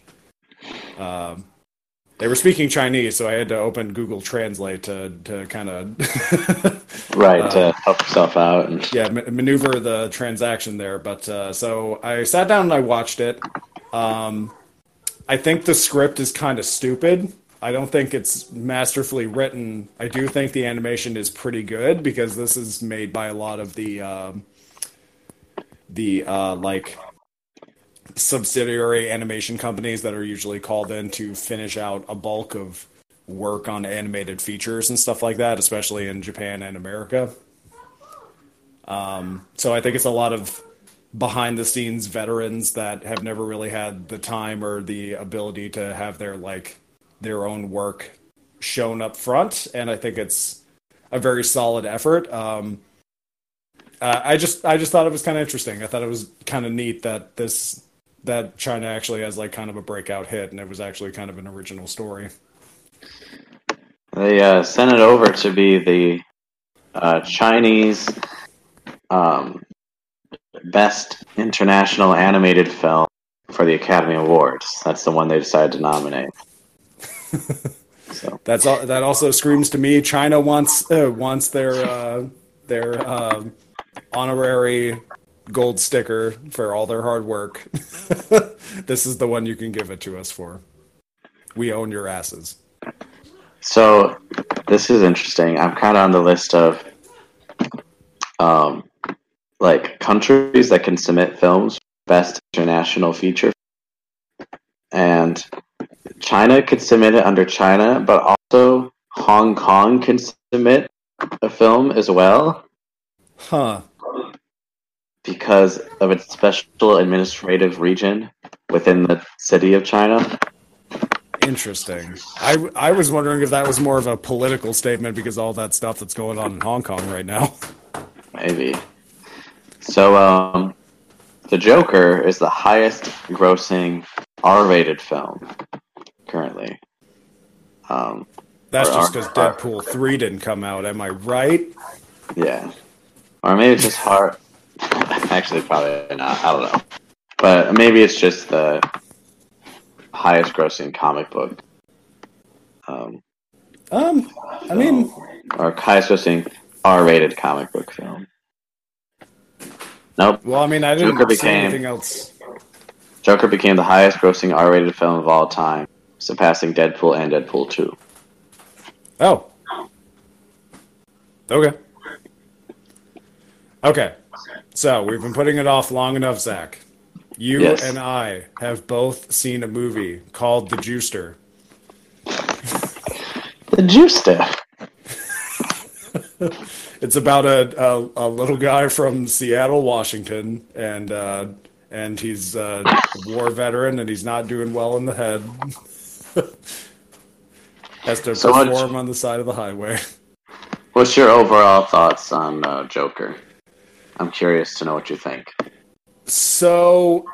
Um, they were speaking chinese so i had to open google translate to, to kind of Right to help yourself out and yeah ma- maneuver the transaction there. But uh, so i sat down and i watched it. Um, i think the script is kind of stupid i don't think it's masterfully written i do think the animation is pretty good because this is made by a lot of the um, the uh, like subsidiary animation companies that are usually called in to finish out a bulk of work on animated features and stuff like that, especially in Japan and America. Um, so I think it's a lot of behind the scenes veterans that have never really had the time or the ability to have their like their own work shown up front, and I think it's a very solid effort. Um, uh, I just I just thought it was kind of interesting. I thought it was kind of neat that this that China actually has like kind of a breakout hit, and it was actually kind of an original story. They uh, sent it over to be the uh, Chinese um, best international animated film for the Academy Awards. That's the one they decided to nominate. so That's all. That also screams to me. China wants uh, wants their uh, their um, honorary gold sticker for all their hard work. this is the one you can give it to us for. We own your asses. So this is interesting. I'm kind of on the list of um, like countries that can submit films for best international feature, and China could submit it under China, but also Hong Kong can submit a film as well. Huh. because of its special administrative region within the city of China. Interesting. I, I was wondering if that was more of a political statement because all that stuff that's going on in Hong Kong right now. Maybe. So, um, The Joker is the highest grossing R rated film currently. Um, That's just because Deadpool 3 didn't come out. Am I right? yeah. Or maybe it's just hard. Actually, probably not. I don't know. But maybe it's just the highest grossing comic book. Um, Um, I mean, or highest grossing R rated comic book film. Nope. well, I mean, I didn't Joker see became- anything else. Joker became the highest grossing R rated film of all time, surpassing Deadpool and Deadpool 2. Oh. Okay. Okay. So we've been putting it off long enough, Zach. You Yes. and I have both seen a movie called The Juicer. The Juicer. It's about a, a, a little guy from Seattle, Washington, and uh, and he's uh, a war veteran, and he's not doing well in the head. Has to So perform on the side of the highway. What's your overall thoughts on uh, Joker? I'm curious to know what you think. So,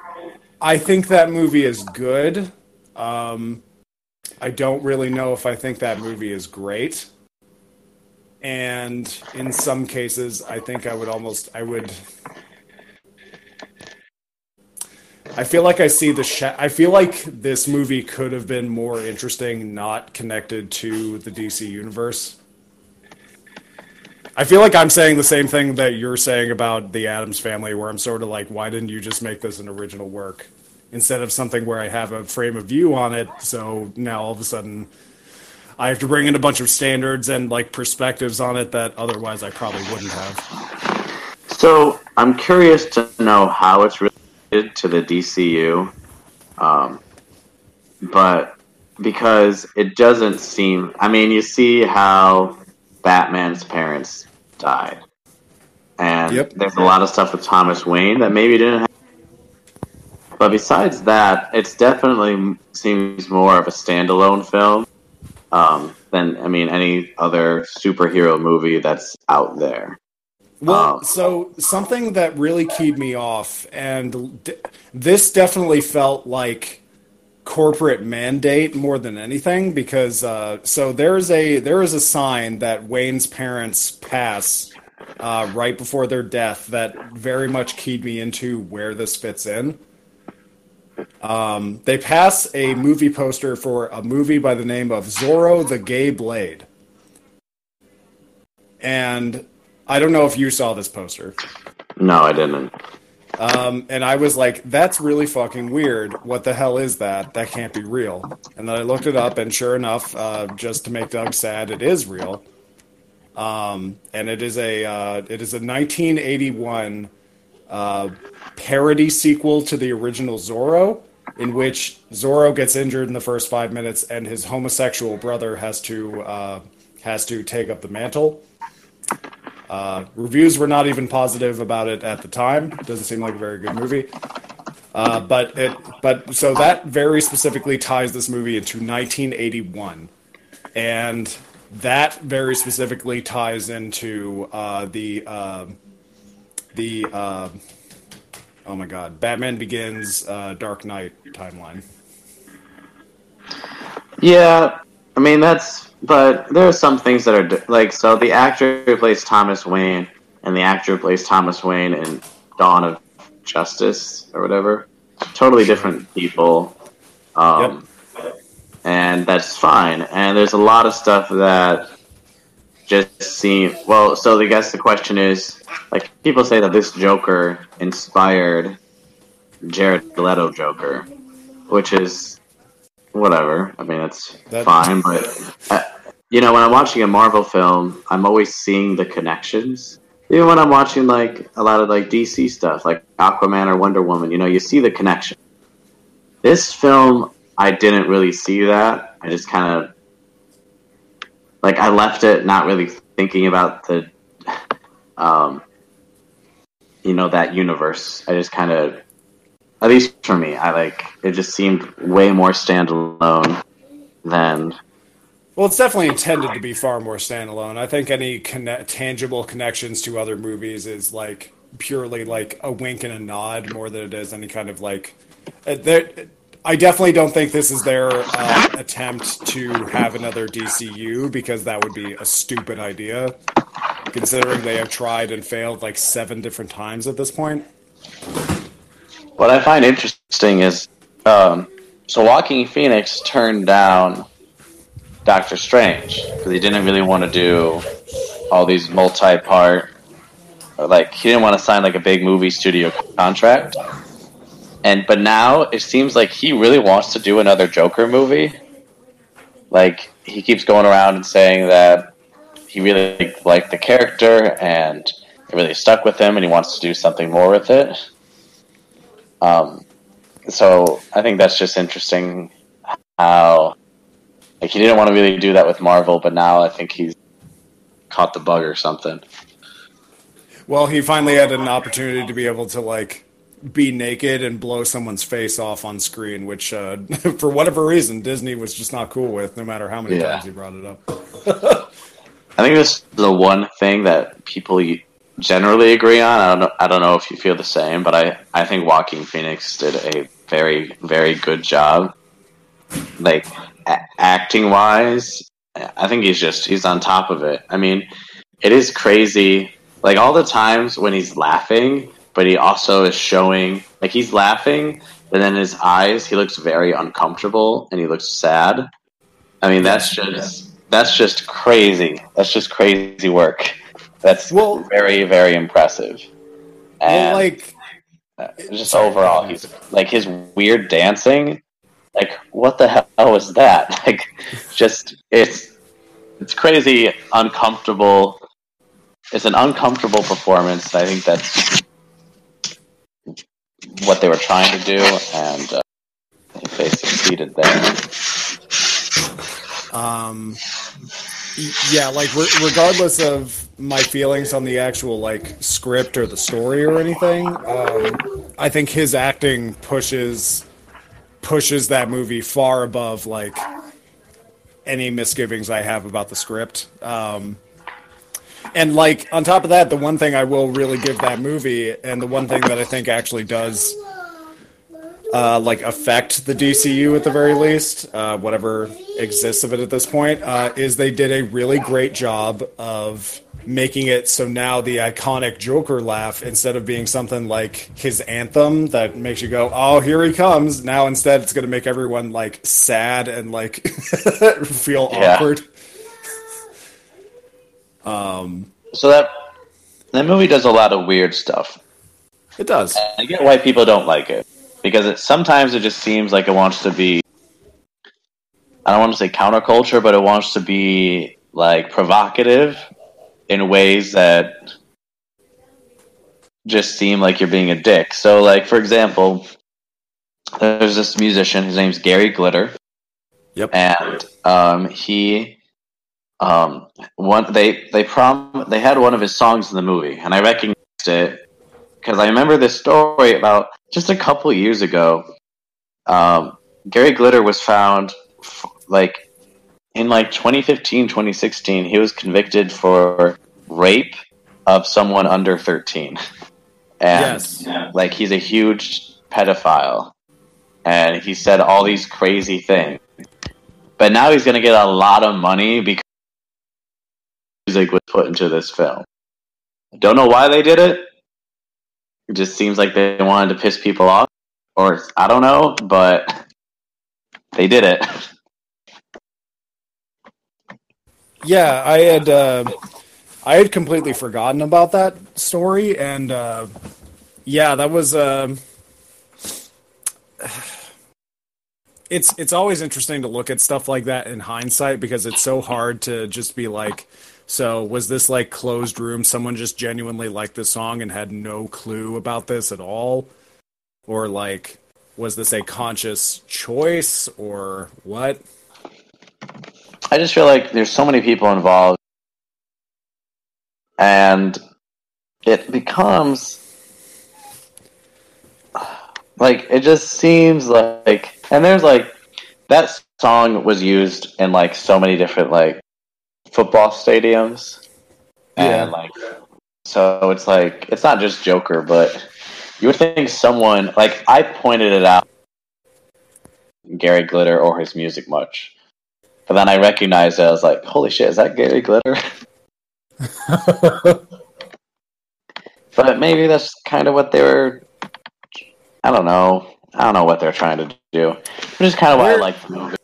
I think that movie is good. Um, I don't really know if I think that movie is great. And in some cases, I think I would almost, I would. I feel like I see the. Sh- I feel like this movie could have been more interesting, not connected to the DC universe. I feel like I'm saying the same thing that you're saying about the Addams family, where I'm sort of like, why didn't you just make this an original work instead of something where I have a frame of view on it? So now all of a sudden, I have to bring in a bunch of standards and like perspectives on it that otherwise I probably wouldn't have. So I'm curious to know how it's related to the DCU, um, but because it doesn't seem. I mean, you see how Batman's parents died, and Yep. there's a lot of stuff with Thomas Wayne that maybe didn't. Have. But besides that, it's definitely seems more of a standalone film um, than I mean any other superhero movie that's out there. Well, Um, so something that really keyed me off, and d- this definitely felt like corporate mandate more than anything, because uh, so there is a there is a sign that Wayne's parents pass uh, right before their death that very much keyed me into where this fits in. Um, they pass a movie poster for a movie by the name of Zorro the Gay Blade. And I don't know if you saw this poster. No, I didn't. Um, and I was like, that's really fucking weird. What the hell is that? That can't be real. And then I looked it up, and sure enough, uh, just to make Doug sad, it is real. Um, and it is a uh, it is a 1981 uh, parody sequel to the original Zorro, in which Zorro gets injured in the first five minutes, and his homosexual brother has to uh, has to take up the mantle. Uh, reviews were not even positive about it at the time. Doesn't seem like a very good movie. Uh, but it, but so that very specifically ties this movie into 1981, and that very specifically ties into uh, the uh, the uh, oh my god, Batman Begins, uh, Dark Knight timeline. Yeah, I mean that's. But there are some things that are like so. The actor who plays Thomas Wayne and the actor who plays Thomas Wayne in Dawn of Justice or whatever, totally different people. Um, And that's fine. And there's a lot of stuff that just seem well. So I guess the question is, like, people say that this Joker inspired Jared Leto Joker, which is whatever. I mean, it's fine, but uh, you know, when I'm watching a Marvel film, I'm always seeing the connections. Even when I'm watching like a lot of like DC stuff, like Aquaman or Wonder Woman, you know, you see the connection. This film, I didn't really see that. I just kind of like I left it not really thinking about the um, you know that universe. I just kind of, at least for me, I like it. Just seemed way more standalone than. Well, it's definitely intended to be far more standalone. I think any conne- tangible connections to other movies is like purely like a wink and a nod more than it is any kind of like. Uh, there, I definitely don't think this is their uh, attempt to have another DCU because that would be a stupid idea, considering they have tried and failed like seven different times at this point. What I find interesting is, um, so Joaquin Phoenix turned down Doctor Strange because he didn't really want to do all these multi-part, like he didn't want to sign like a big movie studio contract and but now it seems like he really wants to do another Joker movie. Like he keeps going around and saying that he really liked the character and it really stuck with him, and he wants to do something more with it. Um, so I think that's just interesting how like he didn't want to really do that with Marvel, but now I think he's caught the bug or something. Well, he finally had an opportunity to be able to like be naked and blow someone's face off on screen, which uh, for whatever reason Disney was just not cool with, no matter how many yeah. times he brought it up. I think this is the one thing that people generally agree on. I don't know. I don't know if you feel the same, but I I think Joaquin Phoenix did a very very good job. Like a- acting wise, I think he's just he's on top of it. I mean, it is crazy. Like all the times when he's laughing, but he also is showing like he's laughing, but then his eyes he looks very uncomfortable and he looks sad. I mean, that's just that's just crazy. That's just crazy work. That's well, very very impressive. And well, like uh, just overall, he's like his weird dancing. Like, what the hell was that? Like, just it's it's crazy, uncomfortable. It's an uncomfortable performance. I think that's what they were trying to do, and uh, they succeeded there. Um, yeah, like re- regardless of my feelings on the actual like script or the story or anything, um, I think his acting pushes pushes that movie far above like any misgivings I have about the script. Um, and like on top of that, the one thing I will really give that movie, and the one thing that I think actually does uh, like affect the DCU at the very least, uh, whatever exists of it at this point, uh, is they did a really great job of making it so now the iconic Joker laugh, instead of being something like his anthem that makes you go, "Oh, here he comes," now instead it's going to make everyone like sad and like feel yeah. awkward. Um, so that that movie does a lot of weird stuff. It does. I get why people don't like it because it sometimes it just seems like it wants to be. I don't want to say counterculture, but it wants to be like provocative in ways that just seem like you're being a dick. So, like for example, there's this musician. His name's Gary Glitter. Yep. And um, he um, one they they prom they had one of his songs in the movie, and I recognized it because I remember this story about just a couple years ago. Um, Gary Glitter was found f- like in like 2015, 2016. He was convicted for rape of someone under 13, and yes. like he's a huge pedophile, and he said all these crazy things. But now he's going to get a lot of money because music was put into this film. I don't know why they did it. It just seems like they wanted to piss people off, or I don't know, but they did it. Yeah, I had uh, I had completely forgotten about that story, and uh, yeah, that was. Uh, it's it's always interesting to look at stuff like that in hindsight because it's so hard to just be like so was this like closed room? Someone just genuinely liked this song and had no clue about this at all? Or like was this a conscious choice or what? I just feel like there's so many people involved and it becomes Like it just seems like, and there's like that song was used in like so many different like football stadiums, Yeah. and like so it's like it's not just Joker, but you would think someone like I pointed it out Gary Glitter or his music much. But then I recognized it. I was like, "Holy shit, is that Gary Glitter?" But maybe that's kind of what they were. I don't know. I don't know what they're trying to do. Which is kind of why I like the movie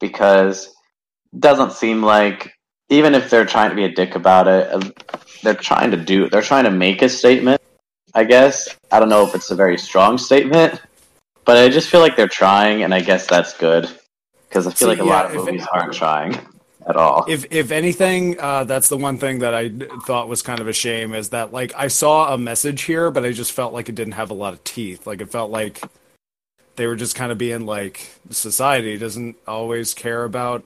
because doesn't seem like even if they're trying to be a dick about it, uh, they're trying to do. They're trying to make a statement. I guess I don't know if it's a very strong statement, but I just feel like they're trying, and I guess that's good because I feel See, like a yeah, lot of if it- movies aren't trying at all. if if anything, uh, that's the one thing that I thought was kind of a shame is that like I saw a message here, but I just felt like it didn't have a lot of teeth. Like it felt like they were just kind of being like society doesn't always care about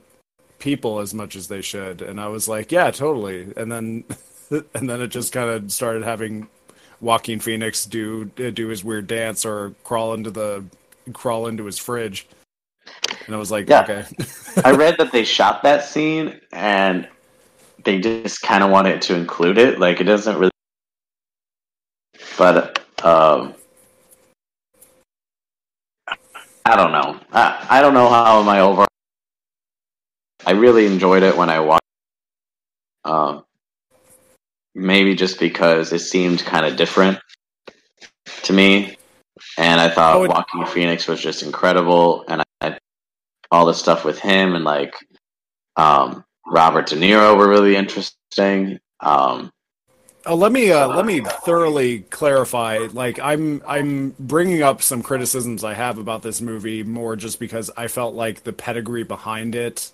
people as much as they should, and I was like, yeah, totally. And then and then it just kind of started having Joaquin Phoenix do do his weird dance or crawl into the crawl into his fridge. And I was like, Yeah. okay. I read that they shot that scene and they just kind of wanted to include it. Like it doesn't really, but um, I don't know. I, I don't know how my overall. I really enjoyed it when I watched. Um, maybe just because it seemed kind of different to me, and I thought would- Joaquin Phoenix was just incredible, and I, all the stuff with him and like um, Robert De Niro were really interesting. Um, Oh, let me uh, let me thoroughly clarify. Like, I'm I'm bringing up some criticisms I have about this movie more just because I felt like the pedigree behind it.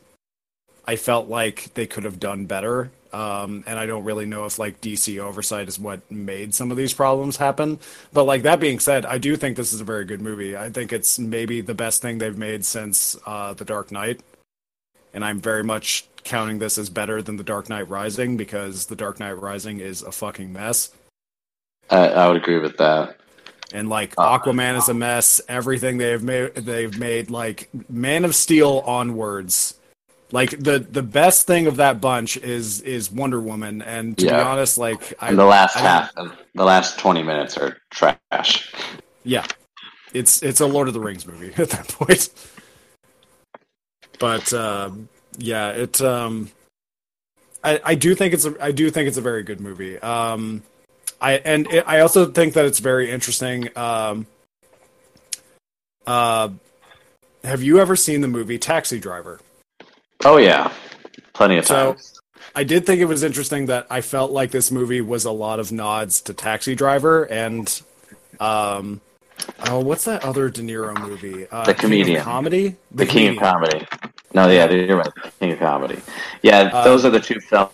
I felt like they could have done better, um, and I don't really know if like DC oversight is what made some of these problems happen. But like that being said, I do think this is a very good movie. I think it's maybe the best thing they've made since uh, The Dark Knight, and I'm very much counting this as better than The Dark Knight Rising because The Dark Knight Rising is a fucking mess. I, I would agree with that. And like Aquaman is a mess. Everything they've made, they've made like Man of Steel onwards. Like the the best thing of that bunch is is Wonder Woman. And to be honest, like I, the last I- half, of, the last twenty minutes are trash. yeah, it's it's a Lord of the Rings movie at that point. But um, yeah, it. Um, I I do think it's a I do think it's a very good movie. Um, I and it, I also think that it's very interesting. Um, uh, have you ever seen the movie Taxi Driver? Oh yeah, plenty of So- times. I did think it was interesting that I felt like this movie was a lot of nods to Taxi Driver and um oh what's that other De Niro movie? Uh, The Comedian. Comedy? the King of Comedy. No, yeah, you're right. The King of Comedy. Yeah, Uh, those are the two films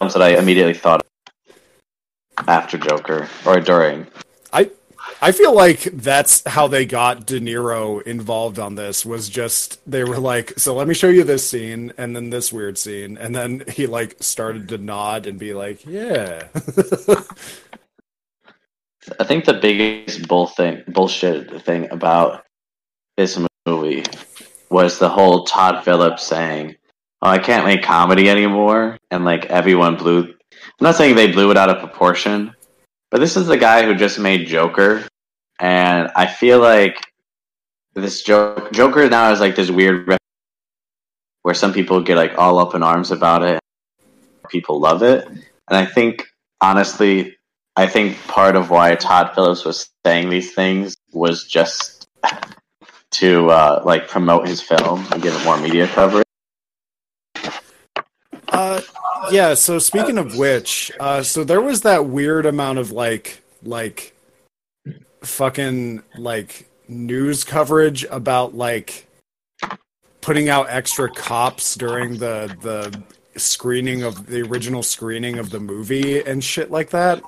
that I immediately thought of after Joker or during. I I feel like that's how they got De Niro involved on this was just they were like, so let me show you this scene and then this weird scene and then he like started to nod and be like, yeah. I think the biggest bull thing, bullshit thing about this movie was the whole Todd Phillips saying, "Oh, I can't make comedy anymore," and like everyone blew. I'm not saying they blew it out of proportion, but this is the guy who just made Joker, and I feel like this joke Joker now is like this weird where some people get like all up in arms about it, people love it, and I think honestly I think part of why Todd Phillips was saying these things was just to uh, like promote his film and give it more media coverage. Uh, yeah. So speaking of which, uh, so there was that weird amount of like, like, fucking like news coverage about like putting out extra cops during the the screening of the original screening of the movie and shit like that.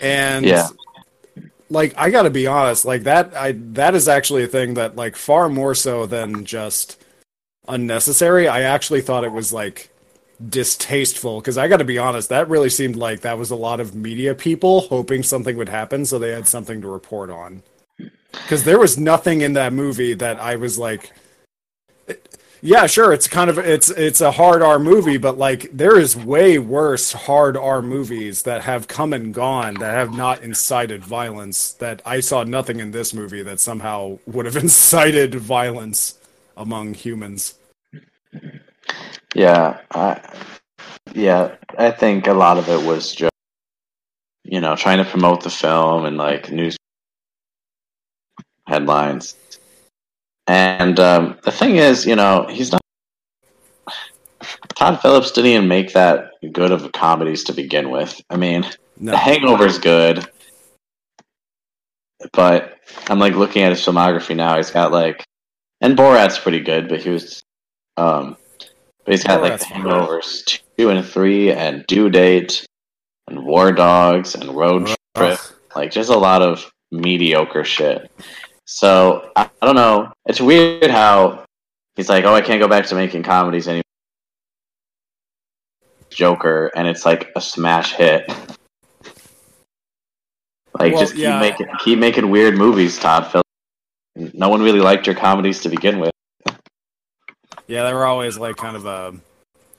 And Yeah. like I got to be honest, like that I that is actually a thing that like far more so than just unnecessary. I actually thought it was like distasteful because I got to be honest, that really seemed like that was a lot of media people hoping something would happen so they had something to report on. Because there was nothing in that movie that I was like, yeah, sure, it's kind of it's it's a hard R movie, but like there is way worse hard R movies that have come and gone that have not incited violence. That I saw nothing in this movie that somehow would have incited violence among humans. Yeah, I, yeah, I think a lot of it was just you know trying to promote the film and like news headlines. And um, the thing is, you know, he's not. Todd Phillips didn't even make that good of comedies to begin with. I mean, No. The Hangover's good, but I'm like looking at his filmography now. He's got like, and Borat's pretty good, but he was, um, but he's got like Borat's The. Hangovers two and three, and Due Date, and War Dogs, and Road Trip. Like just a lot of mediocre shit. So I, I don't know. It's weird how he's like, "Oh, I can't go back to making comedies anymore." Joker, and it's like a smash hit. Like, Well, just keep yeah. making keep making weird movies, Todd Phillips. No one really liked your comedies to begin with. Yeah, they were always like kind of a.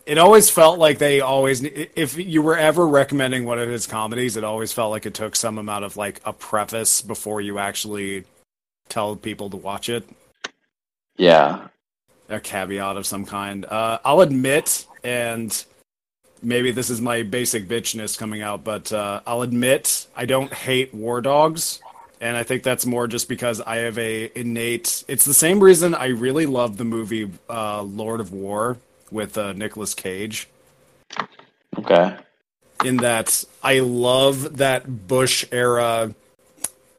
It always felt like they always. If you were ever recommending one of his comedies, it always felt like it took some amount of like a preface before you actually tell people to watch it. Yeah, A caveat of some kind. Uh, I'll admit, and maybe this is my basic bitchness coming out, but uh, I'll admit I don't hate War Dogs, and I think that's more just because I have a innate. It's the same reason I really love the movie uh, Lord of War with uh, Nicolas Cage. okay. In that I love that Bush era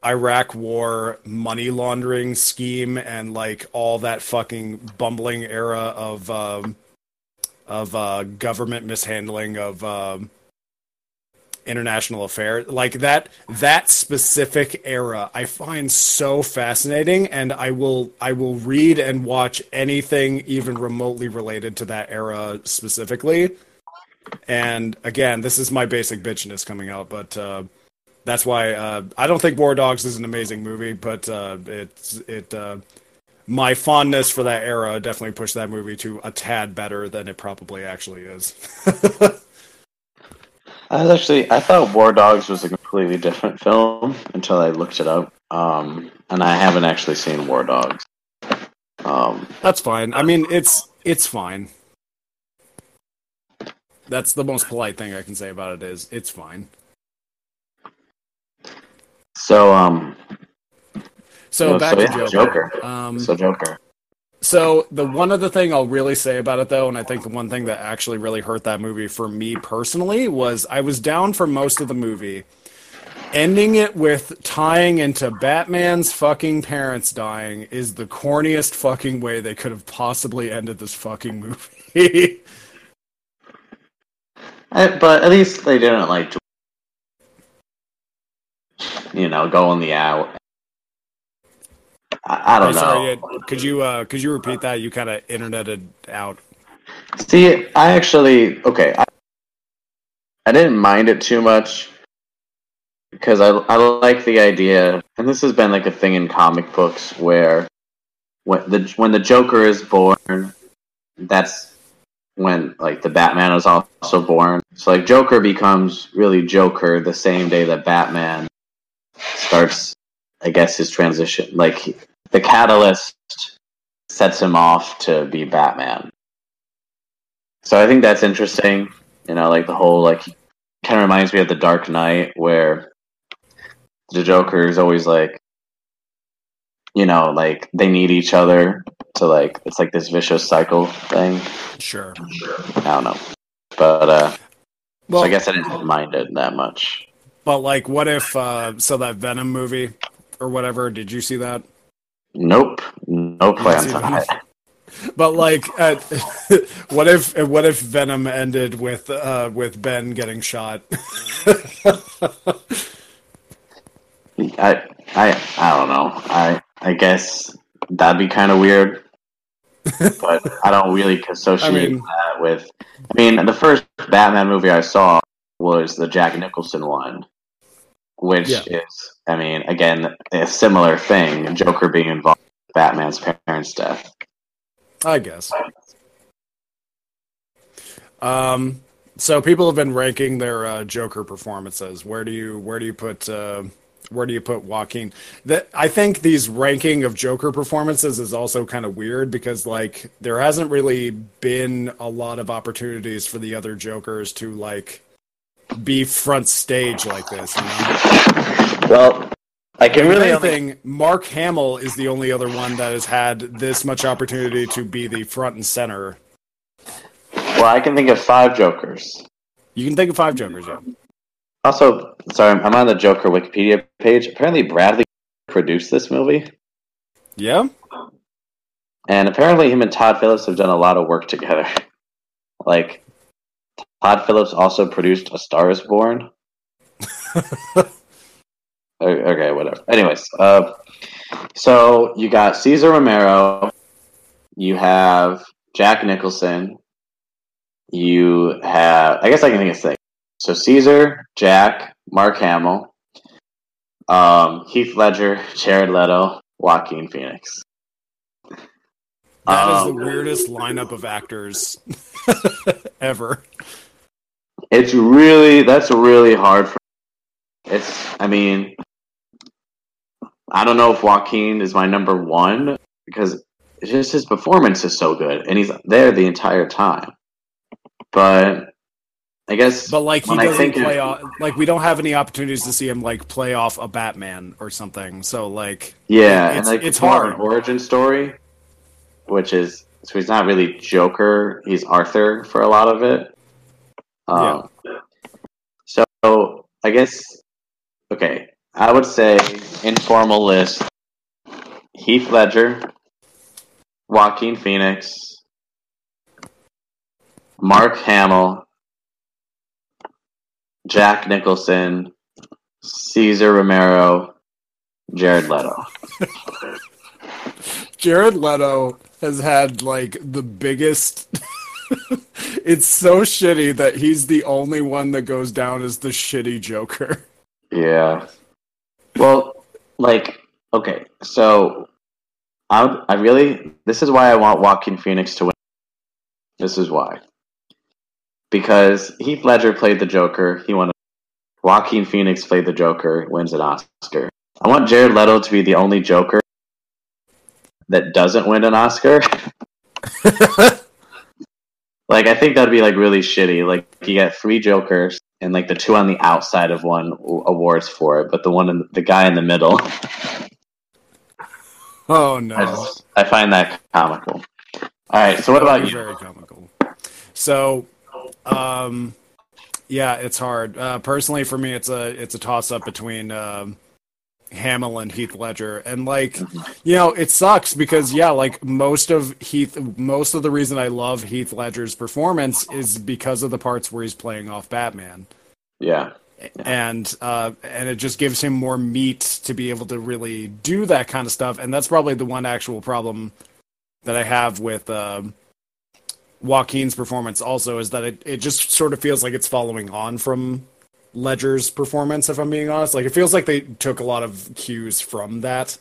Iraq war money laundering scheme and like all that fucking bumbling era of um, of uh, government mishandling of um, international affairs like that that specific era i find so fascinating and i will i will read and watch anything even remotely related to that era specifically and again this is my basic bitchness coming out but uh that's why uh, I don't think War Dogs is an amazing movie, but uh, it's it. Uh, my fondness for that era definitely pushed that movie to a tad better than it probably actually is. I was actually I thought War Dogs was a completely different film until I looked it up. Um, and I haven't actually seen War Dogs. Um, That's fine. I mean, it's it's fine. That's the most polite thing I can say about it is it's fine. so um, So No, back so to yeah, Joker. Joker. Um, so Joker. So the one other thing I'll really say about it though, and I think the one thing that actually really hurt that movie for me personally was I was down for most of the movie. Ending it with tying into Batman's fucking parents dying is the corniest fucking way they could have possibly ended this fucking movie. I, eh, but at least they didn't like, you know, go on the out. I, I don't I'm know. sorry, could you uh could you repeat that? You kind of interneted out. See, I actually okay. I, I didn't mind it too much because I I like the idea, and this has been like a thing in comic books where when the when the Joker is born, that's when like the Batman is also born. So like Joker becomes really Joker the same day that Batman starts, I guess, his transition. Like the catalyst sets him off to be Batman. So I think that's interesting. You know, like the whole like kind of reminds me of the Dark Knight, where the Joker is always like, you know, like they need each other to like it's like this vicious cycle thing. Sure. I don't know, but uh, Well, so I guess I didn't mind it that much. but like, what if uh so that Venom movie or whatever? Did you see that? Nope, no plans on it. But like, uh, what if what if Venom ended with uh, with Ben getting shot? I I I don't know. I I guess that'd be kind of weird. but I don't really associate I mean- that with. I mean, the first Batman movie I saw was the Jack Nicholson one, which Yeah. is, I mean, again, a similar thing. Joker being involved with Batman's parents' death. I guess. Um, so people have been ranking their uh, Joker performances. Where do you where do you put uh, where do you put Joaquin? That I think these ranking of Joker performances is also kind of weird because like there hasn't really been a lot of opportunities for the other Jokers to like be front stage like this. You know? Well, I can really only Mark Hamill is the only other one that has had this much opportunity to be the front and center. Well, I can think of five Jokers. You can think of five Jokers, yeah. Also, sorry, I'm on the Joker Wikipedia page. Apparently, Bradley produced this movie, Yeah? and apparently, him and Todd Phillips have done a lot of work together. Like, Todd Phillips also produced A Star Is Born. Okay, whatever. Anyways, uh, so you got Cesar Romero, you have Jack Nicholson, you have I guess I can think of six. So Cesar, Jack, Mark Hamill, um, Heath Ledger, Jared Leto, Joaquin Phoenix. That is the Um, weirdest lineup of actors ever. It's really that's really hard for. It's I mean, I don't know if Joaquin is my number one because it's just his performance is so good and he's there the entire time. But I guess But like he doesn't think of- off like we don't have any opportunities to see him like play off a Batman or something. So like Yeah, It's- and like it's hard. origin story, which is so he's not really Joker; he's Arthur for a lot of it. Um, So I guess okay, I would say informal list: Heath Ledger, Joaquin Phoenix, Mark Hamill, Jack Nicholson, Cesar Romero, Jared Leto. Jared Leto has had like the biggest it's so shitty that he's the only one that goes down as the shitty Joker. Yeah. Well, like, okay, so I I really this is why I want Joaquin Phoenix to win. This is why. Because Heath Ledger played the Joker, he won. Joaquin Phoenix played the Joker, wins an Oscar. I want Jared Leto to be the only Joker that doesn't win an Oscar. like, I think that'd be like really shitty. Like, you get three Jokers and like the two on the outside of one awards for it, but the one in the guy in the middle, Oh I, no. just, I find that comical. All right, so what about you? Very comical. So, um, yeah, it's hard. Uh, personally, for me, it's a it's a toss up between um, Hamill and Heath Ledger, and like, you know, it sucks because yeah, like most of Heath, most of the reason I love Heath Ledger's performance is because of the parts where he's playing off Batman Yeah, and uh, and it just gives him more meat to be able to really do that kind of stuff. And that's probably the one actual problem that I have with um Joaquin's performance. Also, is that it, it just sort of feels like it's following on from Ledger's performance. If I'm being honest, like it feels like they took a lot of cues from that,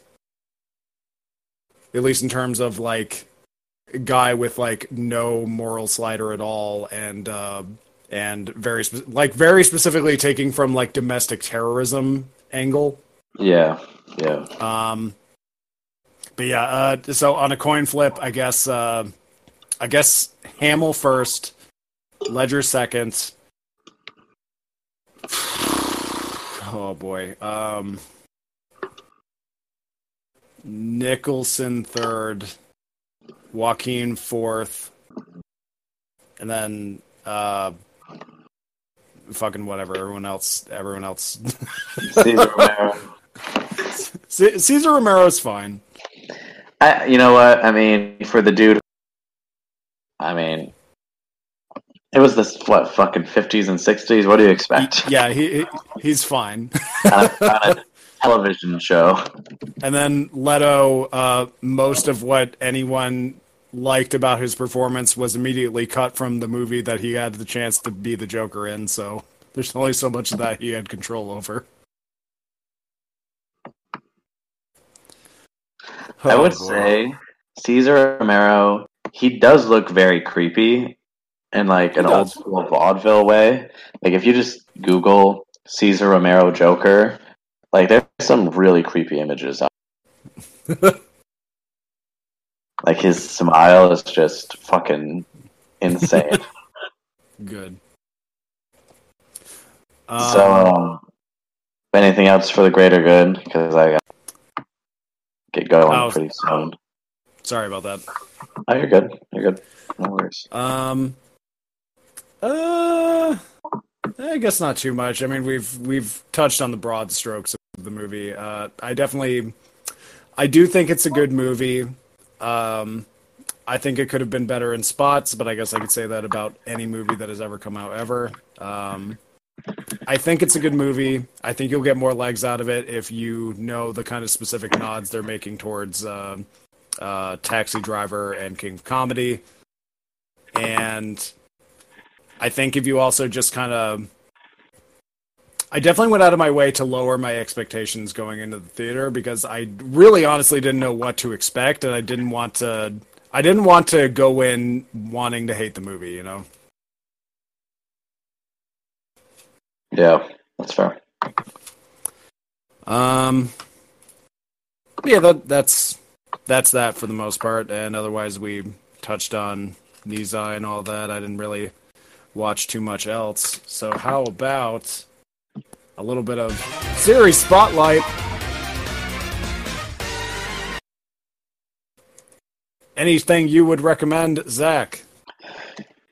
at least in terms of like a guy with like no moral slider at all and. Uh, and very spe- like very specifically taking from like domestic terrorism angle. yeah, yeah. Um, but yeah, uh, so on a coin flip, I guess uh, I guess Hamill first, Ledger second. Oh boy, um, Nicholson third, Joaquin fourth, and then uh, fucking whatever. Everyone else, everyone else. Cesar Romero. C- Cesar Romero's fine. I, you know what? I mean, for the dude, I mean, it was this what fucking fifties and sixties. What do you expect? Yeah, he he- he's fine. on, a, on a television show. And then Leto, uh, most of what anyone liked about his performance was immediately cut from the movie that he had the chance to be the Joker in. So there's only so much of that he had control over. I Oh, would boy. say Cesar Romero. He does look very creepy in like an old school vaudeville way. Like if you just Google Cesar Romero Joker, like there's some really creepy images. Out. like his smile is just fucking insane. good. so, Um, um, anything else for the greater good? Because I got get going Oh. pretty soon. sorry about that. Oh, you're good. You're good. No worries. Um. Uh. I guess not too much. I mean, we've we've touched on the broad strokes of the movie. Uh, I definitely, I do think it's a good movie. Um, I think it could have been better in spots, but I guess I could say that about any movie that has ever come out ever. Um, I think it's a good movie. I think you'll get more legs out of it if you know the kind of specific nods they're making towards uh, uh, Taxi Driver and King of Comedy. And I think if you also just kind of. I definitely went out of my way to lower my expectations going into the theater because I really honestly didn't know what to expect and I didn't want to I didn't want to go in wanting to hate the movie, you know. Yeah, that's fair. Um yeah, that that's that's that for the most part and otherwise we touched on Ne Zha and all that. I didn't really watch too much else. So how about a little bit of series spotlight? Anything you would recommend, Zach?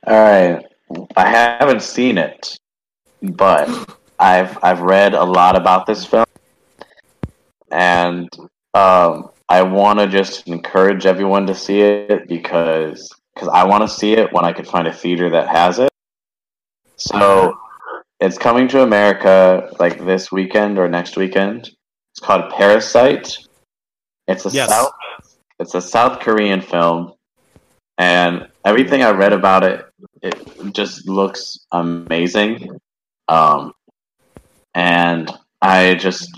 All right. I haven't seen it, but I've I've read a lot about this film, and um, I want to just encourage everyone to see it because because I want to see it when I can find a theater that has it. So it's coming to America like this weekend or next weekend. It's called Parasite. It's a Yes. South it's a South Korean film, and everything I read about it, it just looks amazing. Um, and I just,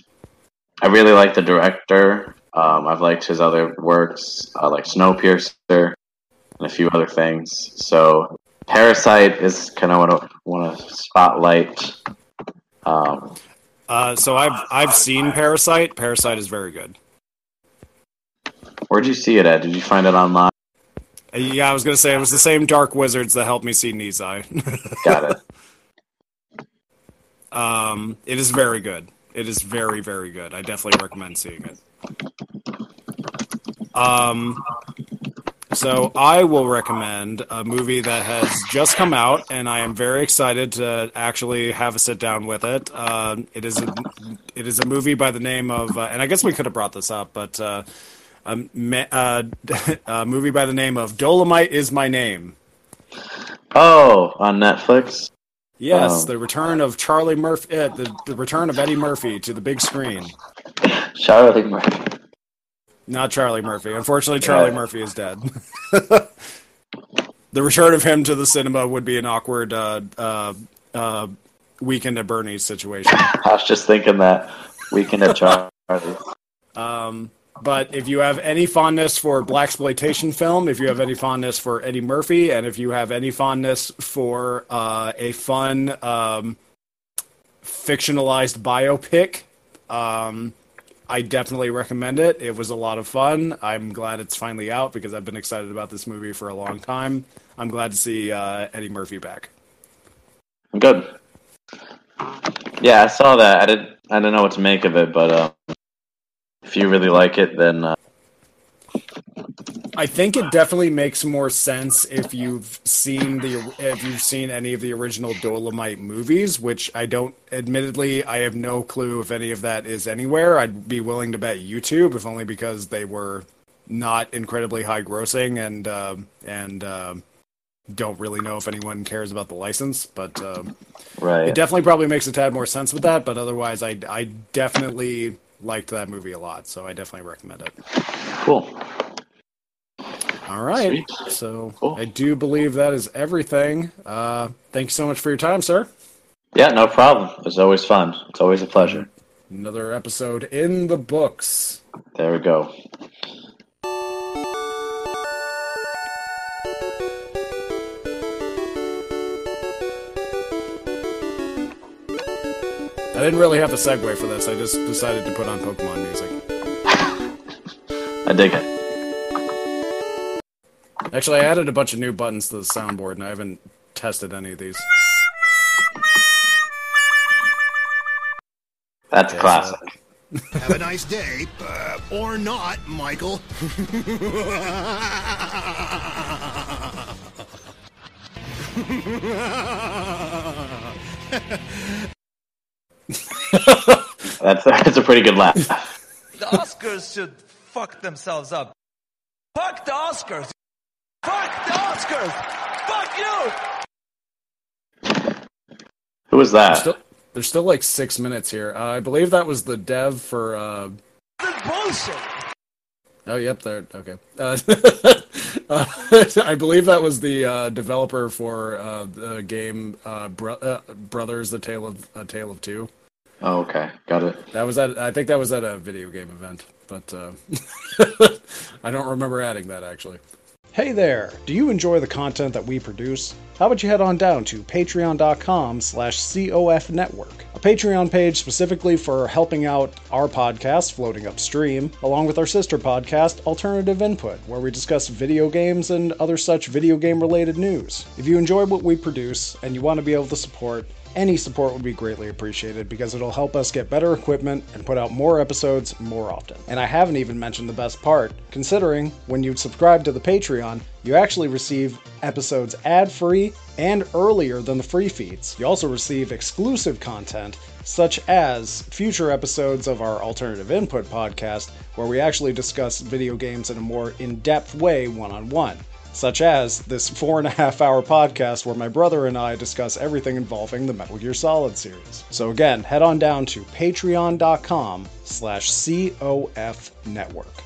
I really like the director. Um, I've liked his other works, uh, like Snowpiercer and a few other things. So Parasite is kind of what I want to spotlight. Um, Uh, so I've I've seen Parasite. Parasite is very good. where'd you see it at? Did you find it online? Yeah, I was gonna say it was the same Dark Wizards that helped me see Ne Zha. Got it. um, it is very good. It is very very good. I definitely recommend seeing it. Um, so I will recommend a movie that has just come out, and I am very excited to actually have a sit down with it. Uh, it is a it is a movie by the name of, uh, and I guess we could have brought this up, but uh, a, uh, a movie by the name of Dolemite is my name. Oh, on Netflix. Yes, Oh. the return of Charlie Murphy, uh, the, the return of Eddie Murphy to the big screen. Charlie Murphy. Not Charlie Murphy. Unfortunately, Charlie Yeah. Murphy is dead. the return of him to the cinema would be an awkward uh, uh, uh, weekend at Bernie's situation. I was just thinking that weekend at Charlie. Um, but if you have any fondness for blaxploitation film, if you have any fondness for Eddie Murphy, and if you have any fondness for uh, a fun um, fictionalized biopic, um, I definitely recommend it. It was a lot of fun. I'm glad it's finally out because I've been excited about this movie for a long time. I'm glad to see uh, Eddie Murphy back. I'm good. Yeah, I saw that. I didn't. I didn't know what to make of it, but um, if you really like it, then uh, I think it definitely makes more sense if you've seen the if you've seen any of the original Dolemite movies, which I don't. Admittedly, I have no clue if any of that is anywhere. I'd be willing to bet YouTube, if only because they were not incredibly high grossing and um and um don't really know if anyone cares about the license. But um, right. it definitely probably makes a tad more sense with that. But otherwise, I I definitely liked that movie a lot, so I definitely recommend it. cool. All right. Sweet. So Cool. I do believe that is everything. Uh, thank you so much for your time, sir. Yeah, no problem. It's always fun. It's always a pleasure. Another episode in the books. There we go. I didn't really have the segue for this. I just decided to put on Pokemon music. I dig it. Actually, I added a bunch of new buttons to the soundboard, and I haven't tested any of these. That's Okay, classic. Have a nice day. Uh, or not, Michael. That's that's a pretty good laugh. The Oscars should fuck themselves up. Fuck the Oscars. Fuck the Oscars. Fuck you. Who was that? Still, there's still like six minutes here. Uh, I believe that was the dev for. Uh, This bullshit. oh, yep, there. Okay. Uh, uh, I believe that was the uh, developer for uh, the game uh, Bro- uh, Brothers: The Tale of A Tale of Two. Oh, okay, got it. That was at. I think that was at a video game event, but uh, I don't remember adding that actually. Hey there! Do you enjoy the content that we produce? How about you head on down to patreon.com slash COF network, a Patreon page specifically for helping out our podcast floating upstream, along with our sister podcast, Alternative Input, where we discuss video games and other such video game related news. If you enjoy what we produce and you want to be able to support, any support would be greatly appreciated because it'll help us get better equipment and put out more episodes more often. And I haven't even mentioned the best part, considering when you subscribe to the Patreon, you actually receive episodes ad free and earlier than the free feeds. You also receive exclusive content such as future episodes of our Alternative Input podcast, where we actually discuss video games in a more in depth way one on one such as this four and a half hour podcast where my brother and I discuss everything involving the Metal Gear Solid series. So again, head on down to patreon.com slash COF network.